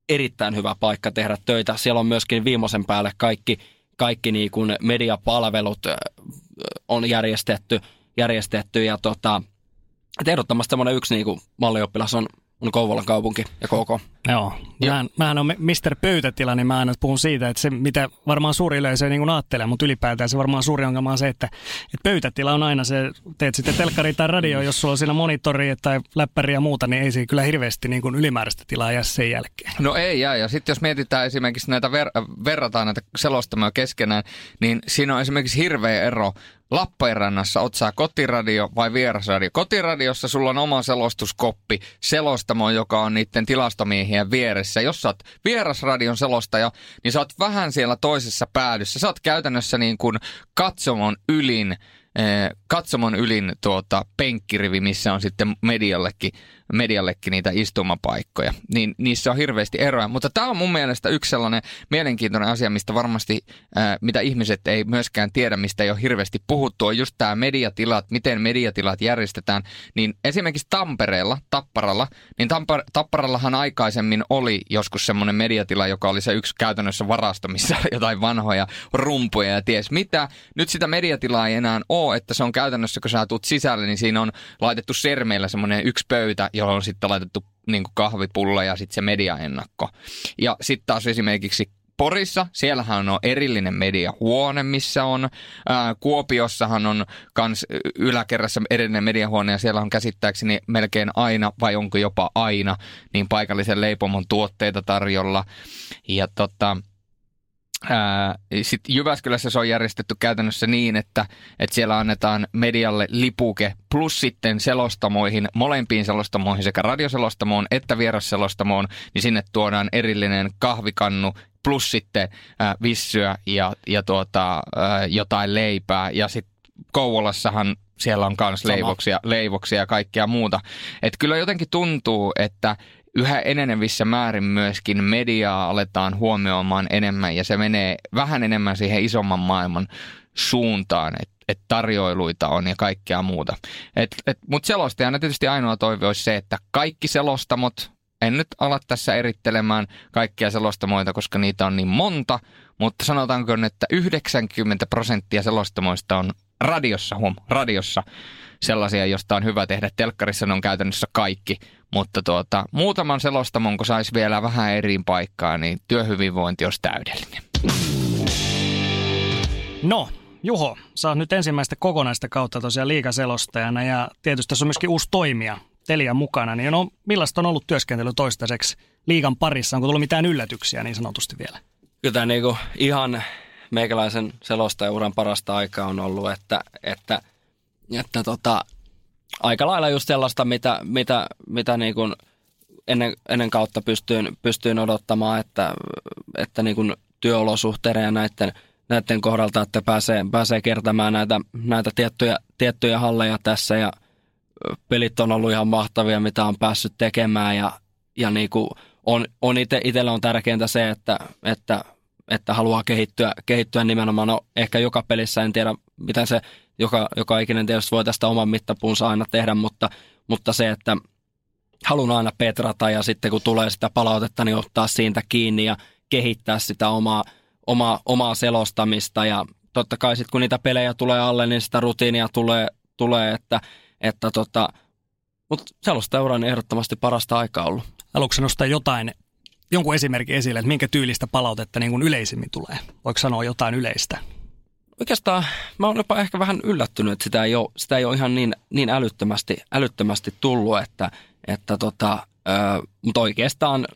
erittäin hyvä paikka tehdä töitä. Siellä on myöskin viimeisen päälle kaikki, kaikki niin kuin mediapalvelut on järjestetty, järjestetty ja tota, ehdottomasti semmoinen yksi niin kuin mallioppilas on, on Kouvolan kaupunki ja KK. Joo. Mähän, mähän on Mr. Pöytätila, niin mä aina puhun siitä, että se mitä varmaan suuri yleisö ei niin kuin ajattele, mutta ylipäätään se varmaan suuri ongelma on se, että, että pöytätila on aina se, teet sitten telkkari tai radio, jos sulla on siinä monitori tai läppäri ja muuta, niin ei se kyllä hirveästi niin kuin ylimääräistä tilaa jää sen jälkeen. No ei jää, ja sitten jos mietitään esimerkiksi näitä, ver- verrataan näitä selostamoja keskenään, niin siinä on esimerkiksi hirveä ero Lappeenrannassa oot sä kotiradio vai vierasradio? Kotiradiossa sulla on oma selostuskoppi, selostamo, joka on niiden tilastomiehien vieressä. Jos sä oot vierasradion selostaja, niin sä oot vähän siellä toisessa päädyssä. Sä oot käytännössä niin kuin katsomon ylin katsomon ylin tuota, penkkirivi, missä on sitten mediallekin, mediallekin niitä istumapaikkoja. Niin niissä on hirveästi eroja. Mutta tämä on mun mielestä yksi sellainen mielenkiintoinen asia, mistä varmasti, ää, mitä ihmiset ei myöskään tiedä, mistä ei ole hirveästi puhuttu, on just tämä mediatilat, miten mediatilat järjestetään. Niin esimerkiksi Tampereella, Tapparalla, niin Tampar- Tapparallahan aikaisemmin oli joskus semmoinen mediatila, joka oli se yksi käytännössä varasto, missä jotain vanhoja rumpuja ja ties mitä. Nyt sitä mediatilaa ei enää ole ole, että se on käytännössä, kun sä tuut sisälle, niin siinä on laitettu sermeillä semmoinen yksi pöytä, johon on sitten laitettu niin kahvipulla ja sitten se mediaennakko. Ja sitten taas esimerkiksi Porissa, siellähän on erillinen mediahuone, missä on. Ää, Kuopiossahan on kans yläkerrassa erillinen mediahuone ja siellä on käsittääkseni melkein aina, vai onko jopa aina, niin paikallisen leipomon tuotteita tarjolla. Ja tota, sitten Jyväskylässä se on järjestetty käytännössä niin, että, että siellä annetaan medialle lipuke plus sitten selostamoihin, molempiin selostamoihin sekä radioselostamoon että vierasselostamoon, niin sinne tuodaan erillinen kahvikannu plus sitten ää, vissyä ja, ja tuota, ää, jotain leipää ja sitten Kouvolassahan siellä on myös leivoksia, leivoksia ja kaikkea muuta. Et kyllä jotenkin tuntuu, että yhä enenevissä määrin myöskin mediaa aletaan huomioimaan enemmän ja se menee vähän enemmän siihen isomman maailman suuntaan, että et tarjoiluita on ja kaikkea muuta. Mutta selostajana tietysti ainoa toive olisi se, että kaikki selostamot, en nyt ala tässä erittelemään kaikkia selostamoita, koska niitä on niin monta, mutta sanotaanko, että 90 prosenttia selostamoista on radiossa, huom, radiossa sellaisia, josta on hyvä tehdä. Telkkarissa ne on käytännössä kaikki, mutta tuota, muutaman selostamon, kun saisi vielä vähän eri paikkaa, niin työhyvinvointi olisi täydellinen. No, Juho, sä oot nyt ensimmäistä kokonaista kautta tosiaan liikaselostajana ja tietysti tässä on myöskin uusi toimija Telia mukana, niin no, millaista on ollut työskentely toistaiseksi liigan parissa? Onko tullut mitään yllätyksiä niin sanotusti vielä? Kyllä tämä niinku ihan meikäläisen selostajauran parasta aikaa on ollut, että, että, että tota, aika lailla just sellaista, mitä, mitä, mitä niin kuin ennen, ennen kautta pystyin, pystyin odottamaan, että, että niin kuin työolosuhteiden ja näiden, näiden kohdalta, että pääsee, pääsee kertämään näitä, näitä tiettyjä, tiettyjä halleja tässä ja pelit on ollut ihan mahtavia, mitä on päässyt tekemään ja, ja niin kuin on, on ite, itsellä on tärkeintä se, että, että, että haluaa kehittyä, kehittyä nimenomaan, no ehkä joka pelissä, en tiedä miten se joka, joka ikinen tietysti voi tästä oman mittapuunsa aina tehdä, mutta, mutta se, että haluan aina petrata ja sitten kun tulee sitä palautetta, niin ottaa siitä kiinni ja kehittää sitä omaa, omaa, omaa selostamista ja totta kai sitten kun niitä pelejä tulee alle, niin sitä rutiinia tulee, tulee että, että tota, mutta sellaista on ehdottomasti parasta aikaa ollut. Haluatko nostaa jotain, jonkun esimerkin esille, että minkä tyylistä palautetta niin kuin yleisimmin tulee? Voiko sanoa jotain yleistä? Oikeastaan mä oon jopa ehkä vähän yllättynyt, että sitä ei ole, sitä ei ole ihan niin, niin älyttömästi, älyttömästi tullut, että, että tota, ö, mutta oikeastaan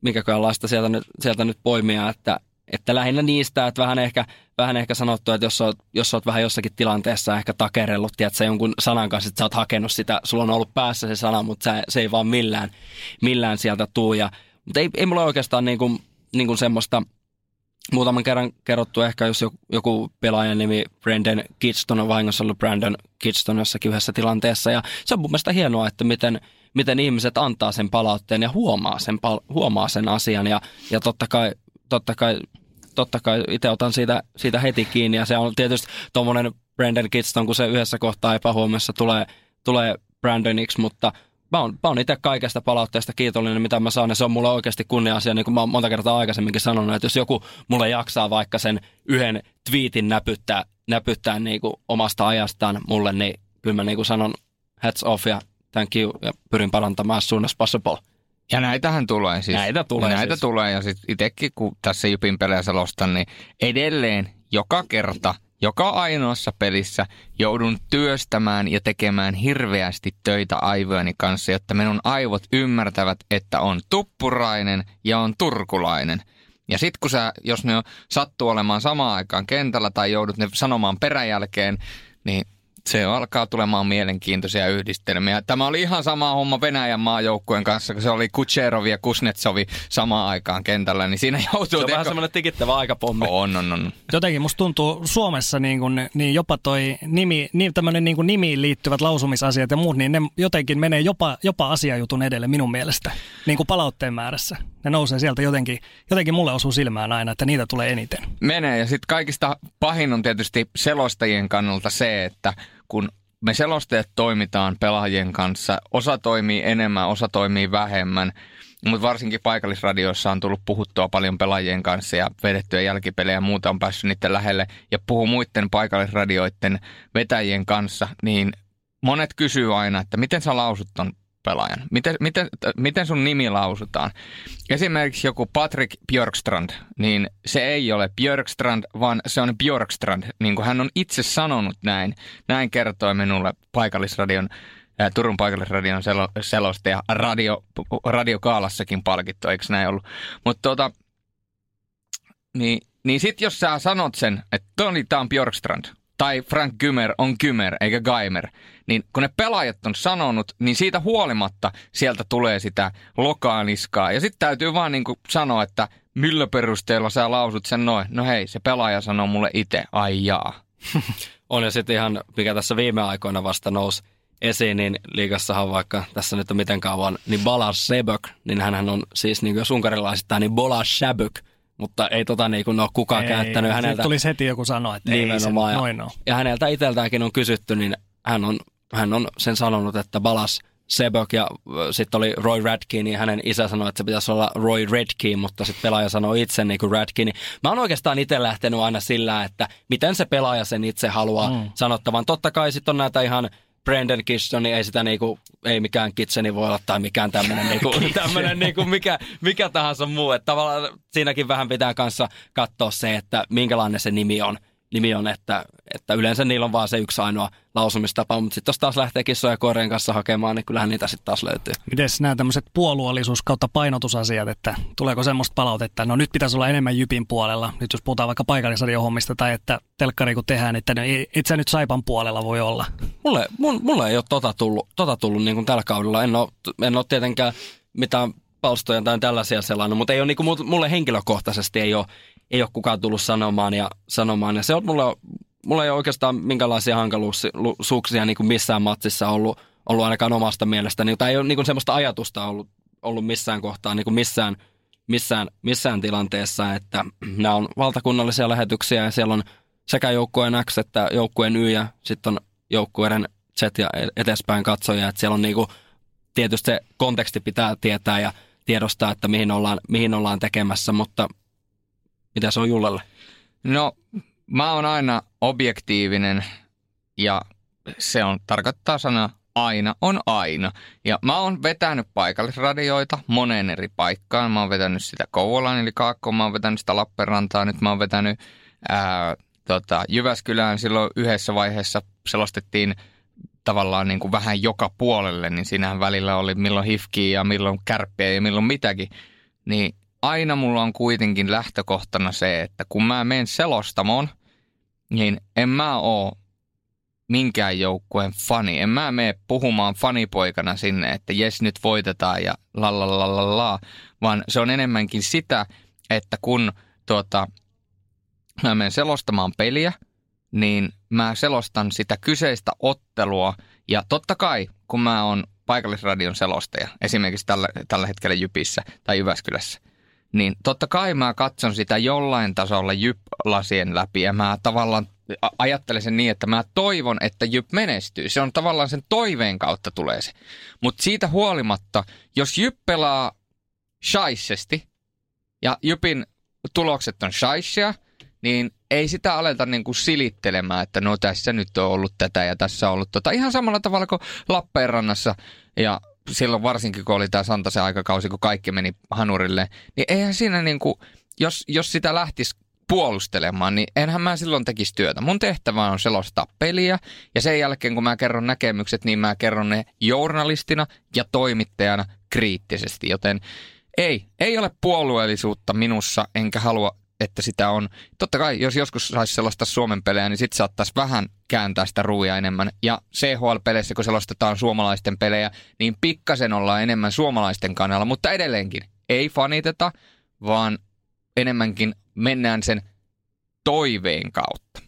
minkäköönlaista sieltä nyt, sieltä nyt poimia, että, että lähinnä niistä, että vähän ehkä, vähän ehkä sanottu, että jos oot, jos oot vähän jossakin tilanteessa ehkä takerellut, tiedätkö, jonkun sanan kanssa, että sä oot hakenut sitä, sulla on ollut päässä se sana, mutta se, se ei vaan millään, millään sieltä tuu. Ja, mutta ei, ei mulla oikeastaan niin kuin, niin kuin semmoista – muutaman kerran kerrottu ehkä, jos joku pelaajan nimi Brandon Kidston on vahingossa ollut Brandon Kidston jossakin yhdessä tilanteessa. Ja se on mun mielestä hienoa, että miten, miten ihmiset antaa sen palautteen ja huomaa sen, huomaa sen asian. Ja, ja totta kai, totta kai, totta kai itse otan siitä, siitä heti kiinni. Ja se on tietysti tuommoinen Brandon Kidston, kun se yhdessä kohtaa epähuomiossa tulee, tulee Brandoniksi, mutta – mä oon, mä oon itse kaikesta palautteesta kiitollinen, mitä mä saan, ja se on mulle oikeasti kunnia-asia, niin kuin mä oon monta kertaa aikaisemminkin sanonut, että jos joku mulle jaksaa vaikka sen yhden twiitin näpyttää, näpyttää niin kuin omasta ajastaan mulle, niin kyllä mä niin kuin sanon, hats off ja thank you ja pyrin parantamaan as soon as possible. Ja näitähän tulee siis. Näitä tulee näitä siis. tulee ja sitten itsekin kun tässä Jupin pelejä selostan, niin edelleen joka kerta, joka ainoassa pelissä joudun työstämään ja tekemään hirveästi töitä aivojeni kanssa, jotta minun aivot ymmärtävät, että on tuppurainen ja on turkulainen. Ja sitten kun sä, jos ne sattuu olemaan samaan aikaan kentällä tai joudut ne sanomaan peräjälkeen, niin se alkaa tulemaan mielenkiintoisia yhdistelmiä. Tämä oli ihan sama homma Venäjän maajoukkueen kanssa, kun se oli Kucherov ja Kuznetsovi samaan aikaan kentällä, niin siinä joutuu... Se on vähän semmoinen tikittävä aikapommi. On, on, on. Jotenkin musta tuntuu Suomessa niin, kuin, niin jopa toi nimi, niin tämmöinen niin kuin nimiin liittyvät lausumisasiat ja muut, niin ne jotenkin menee jopa, jopa asiajutun edelle minun mielestä, niin kuin palautteen määrässä. Ne nousee sieltä jotenkin, jotenkin mulle osuu silmään aina, että niitä tulee eniten. Menee ja sitten kaikista pahin on tietysti selostajien kannalta se, että kun me selostajat toimitaan pelaajien kanssa, osa toimii enemmän, osa toimii vähemmän, mutta varsinkin paikallisradioissa on tullut puhuttua paljon pelaajien kanssa ja vedettyä jälkipelejä ja muuta on päässyt niiden lähelle ja puhuu muiden paikallisradioiden vetäjien kanssa, niin monet kysyy aina, että miten sä lausut ton pelaajan? Miten, miten, miten sun nimi lausutaan? Esimerkiksi joku Patrick Björkstrand, niin se ei ole Björkstrand, vaan se on Björkstrand, niin kuin hän on itse sanonut näin. Näin kertoi minulle paikallisradion ää, Turun paikallisradion selo, selostaja radio, radiokaalassakin palkittu, eikö näin ollut? Mutta tota, niin, niin sitten jos sä sanot sen, että Toni, tää on Björkstrand, tai Frank Gymer on Gymer eikä Gaimer, niin kun ne pelaajat on sanonut, niin siitä huolimatta sieltä tulee sitä lokaaniskaa. Ja sitten täytyy vaan niin sanoa, että millä perusteella sä lausut sen noin. No hei, se pelaaja sanoo mulle itse, ai jaa. On ja sitten ihan, mikä tässä viime aikoina vasta nousi esiin, niin liigassahan vaikka tässä nyt on miten kauan, niin Balas Sebök, niin hän on siis niin kuin jos unkarilaisittain, niin Bolas Shabök, mutta ei tota niin kuin ole kukaan Ei, käyttänyt siitä häneltä. Tulisi heti joku sanoa, että ei se Nimenomaan. ja, noin ole. ja häneltä itseltäänkin on kysytty, niin hän on, hän on sen sanonut, että Balas Sebök ja sitten oli Roy Radke, niin hänen isä sanoi, että se pitäisi olla Roy Redke, mutta sitten pelaaja sanoi itse niin kuin Radke. Niin mä oon oikeastaan itse lähtenyt aina sillä, että miten se pelaaja sen itse haluaa mm. sanottavan. Totta kai sitten on näitä ihan Brendan Kitson, niin ei sitä niinku, ei mikään Kitseni voi olla tai mikään tämmöinen niinku, tämmönen niinku mikä, mikä tahansa muu. Että tavallaan siinäkin vähän pitää kanssa katsoa se, että minkälainen se nimi on. Nimi on, että, että yleensä niillä on vaan se yksi ainoa lausumistapa, mutta sitten jos taas lähtee kissoja ja koirien kanssa hakemaan, niin kyllähän niitä sitten taas löytyy. Miten nämä tämmöiset puolueellisuus kautta painotusasiat, että tuleeko semmoista palautetta, no nyt pitäisi olla enemmän Jypin puolella, nyt jos puhutaan vaikka paikallisradiohommista tai että telkkari kun tehdään, että no et sä nyt Saipan puolella voi olla. Mulle, mulle, mulle ei ole tota tullut, tota tullut niin kuin tällä kaudella. En ole, en ole tietenkään mitään palstoja tai tällaisia selannut, mutta ei ole, niin kuin, mulle henkilökohtaisesti ei ole, ei ole kukaan tullut sanomaan ja sanomaan. Ja se on mulle, mulla ei ole oikeastaan minkälaisia hankaluuksia niin kuin missään matsissa ollut, ollut ainakaan omasta mielestäni. Tai ei ole niin kuin semmoista ajatusta ollut, ollut missään kohtaa, niin kuin missään, missään, missään tilanteessa, että nämä on valtakunnallisia lähetyksiä ja siellä on sekä joukkueen X että joukkueen Y ja sitten on joukkueiden Z ja eteenpäin katsoja, että siellä on niinku, tietysti se konteksti pitää tietää ja tiedostaa, että mihin ollaan, mihin ollaan tekemässä, mutta mitä se on Jullelle? No, mä oon aina objektiivinen ja se on, tarkoittaa sana aina on aina. Ja mä oon vetänyt paikallisradioita moneen eri paikkaan. Mä oon vetänyt sitä Kouvolaan eli Kaakkoon, mä oon vetänyt sitä Lappeenrantaa, nyt mä oon vetänyt ää, tota, Jyväskylään. Silloin yhdessä vaiheessa selostettiin tavallaan niin kuin vähän joka puolelle, niin siinähän välillä oli milloin hifkiä ja milloin kärppiä ja milloin mitäkin. Niin aina mulla on kuitenkin lähtökohtana se, että kun mä menen selostamoon, niin en mä oo minkään joukkueen fani. En mä mene puhumaan fanipoikana sinne, että jes nyt voitetaan ja la la la la la, vaan se on enemmänkin sitä, että kun tuota, mä menen selostamaan peliä, niin mä selostan sitä kyseistä ottelua. Ja totta kai, kun mä oon paikallisradion selostaja, esimerkiksi tällä, tällä hetkellä Jypissä tai Jyväskylässä, niin totta kai mä katson sitä jollain tasolla Jyp-lasien läpi ja mä tavallaan ajattelen sen niin, että mä toivon, että Jyp menestyy. Se on tavallaan sen toiveen kautta tulee se. Mutta siitä huolimatta, jos Jyp pelaa shaissesti ja Jypin tulokset on shaissia, niin ei sitä aleta niin kuin silittelemään, että no tässä nyt on ollut tätä ja tässä on ollut tota. Ihan samalla tavalla kuin Lappeenrannassa ja silloin varsinkin, kun oli tämä Santasen aikakausi, kun kaikki meni hanurille, niin eihän siinä niin kuin, jos, jos sitä lähtisi puolustelemaan, niin enhän mä silloin tekisi työtä. Mun tehtävä on selostaa peliä ja sen jälkeen kun mä kerron näkemykset, niin mä kerron ne journalistina ja toimittajana kriittisesti. Joten ei, ei ole puolueellisuutta minussa, enkä halua että sitä on. Totta kai, jos joskus saisi sellaista Suomen pelejä, niin sitten saattaisi vähän kääntää sitä ruuja enemmän. Ja CHL-peleissä, kun selostetaan suomalaisten pelejä, niin pikkasen ollaan enemmän suomalaisten kannalla, mutta edelleenkin ei faniteta, vaan enemmänkin mennään sen toiveen kautta.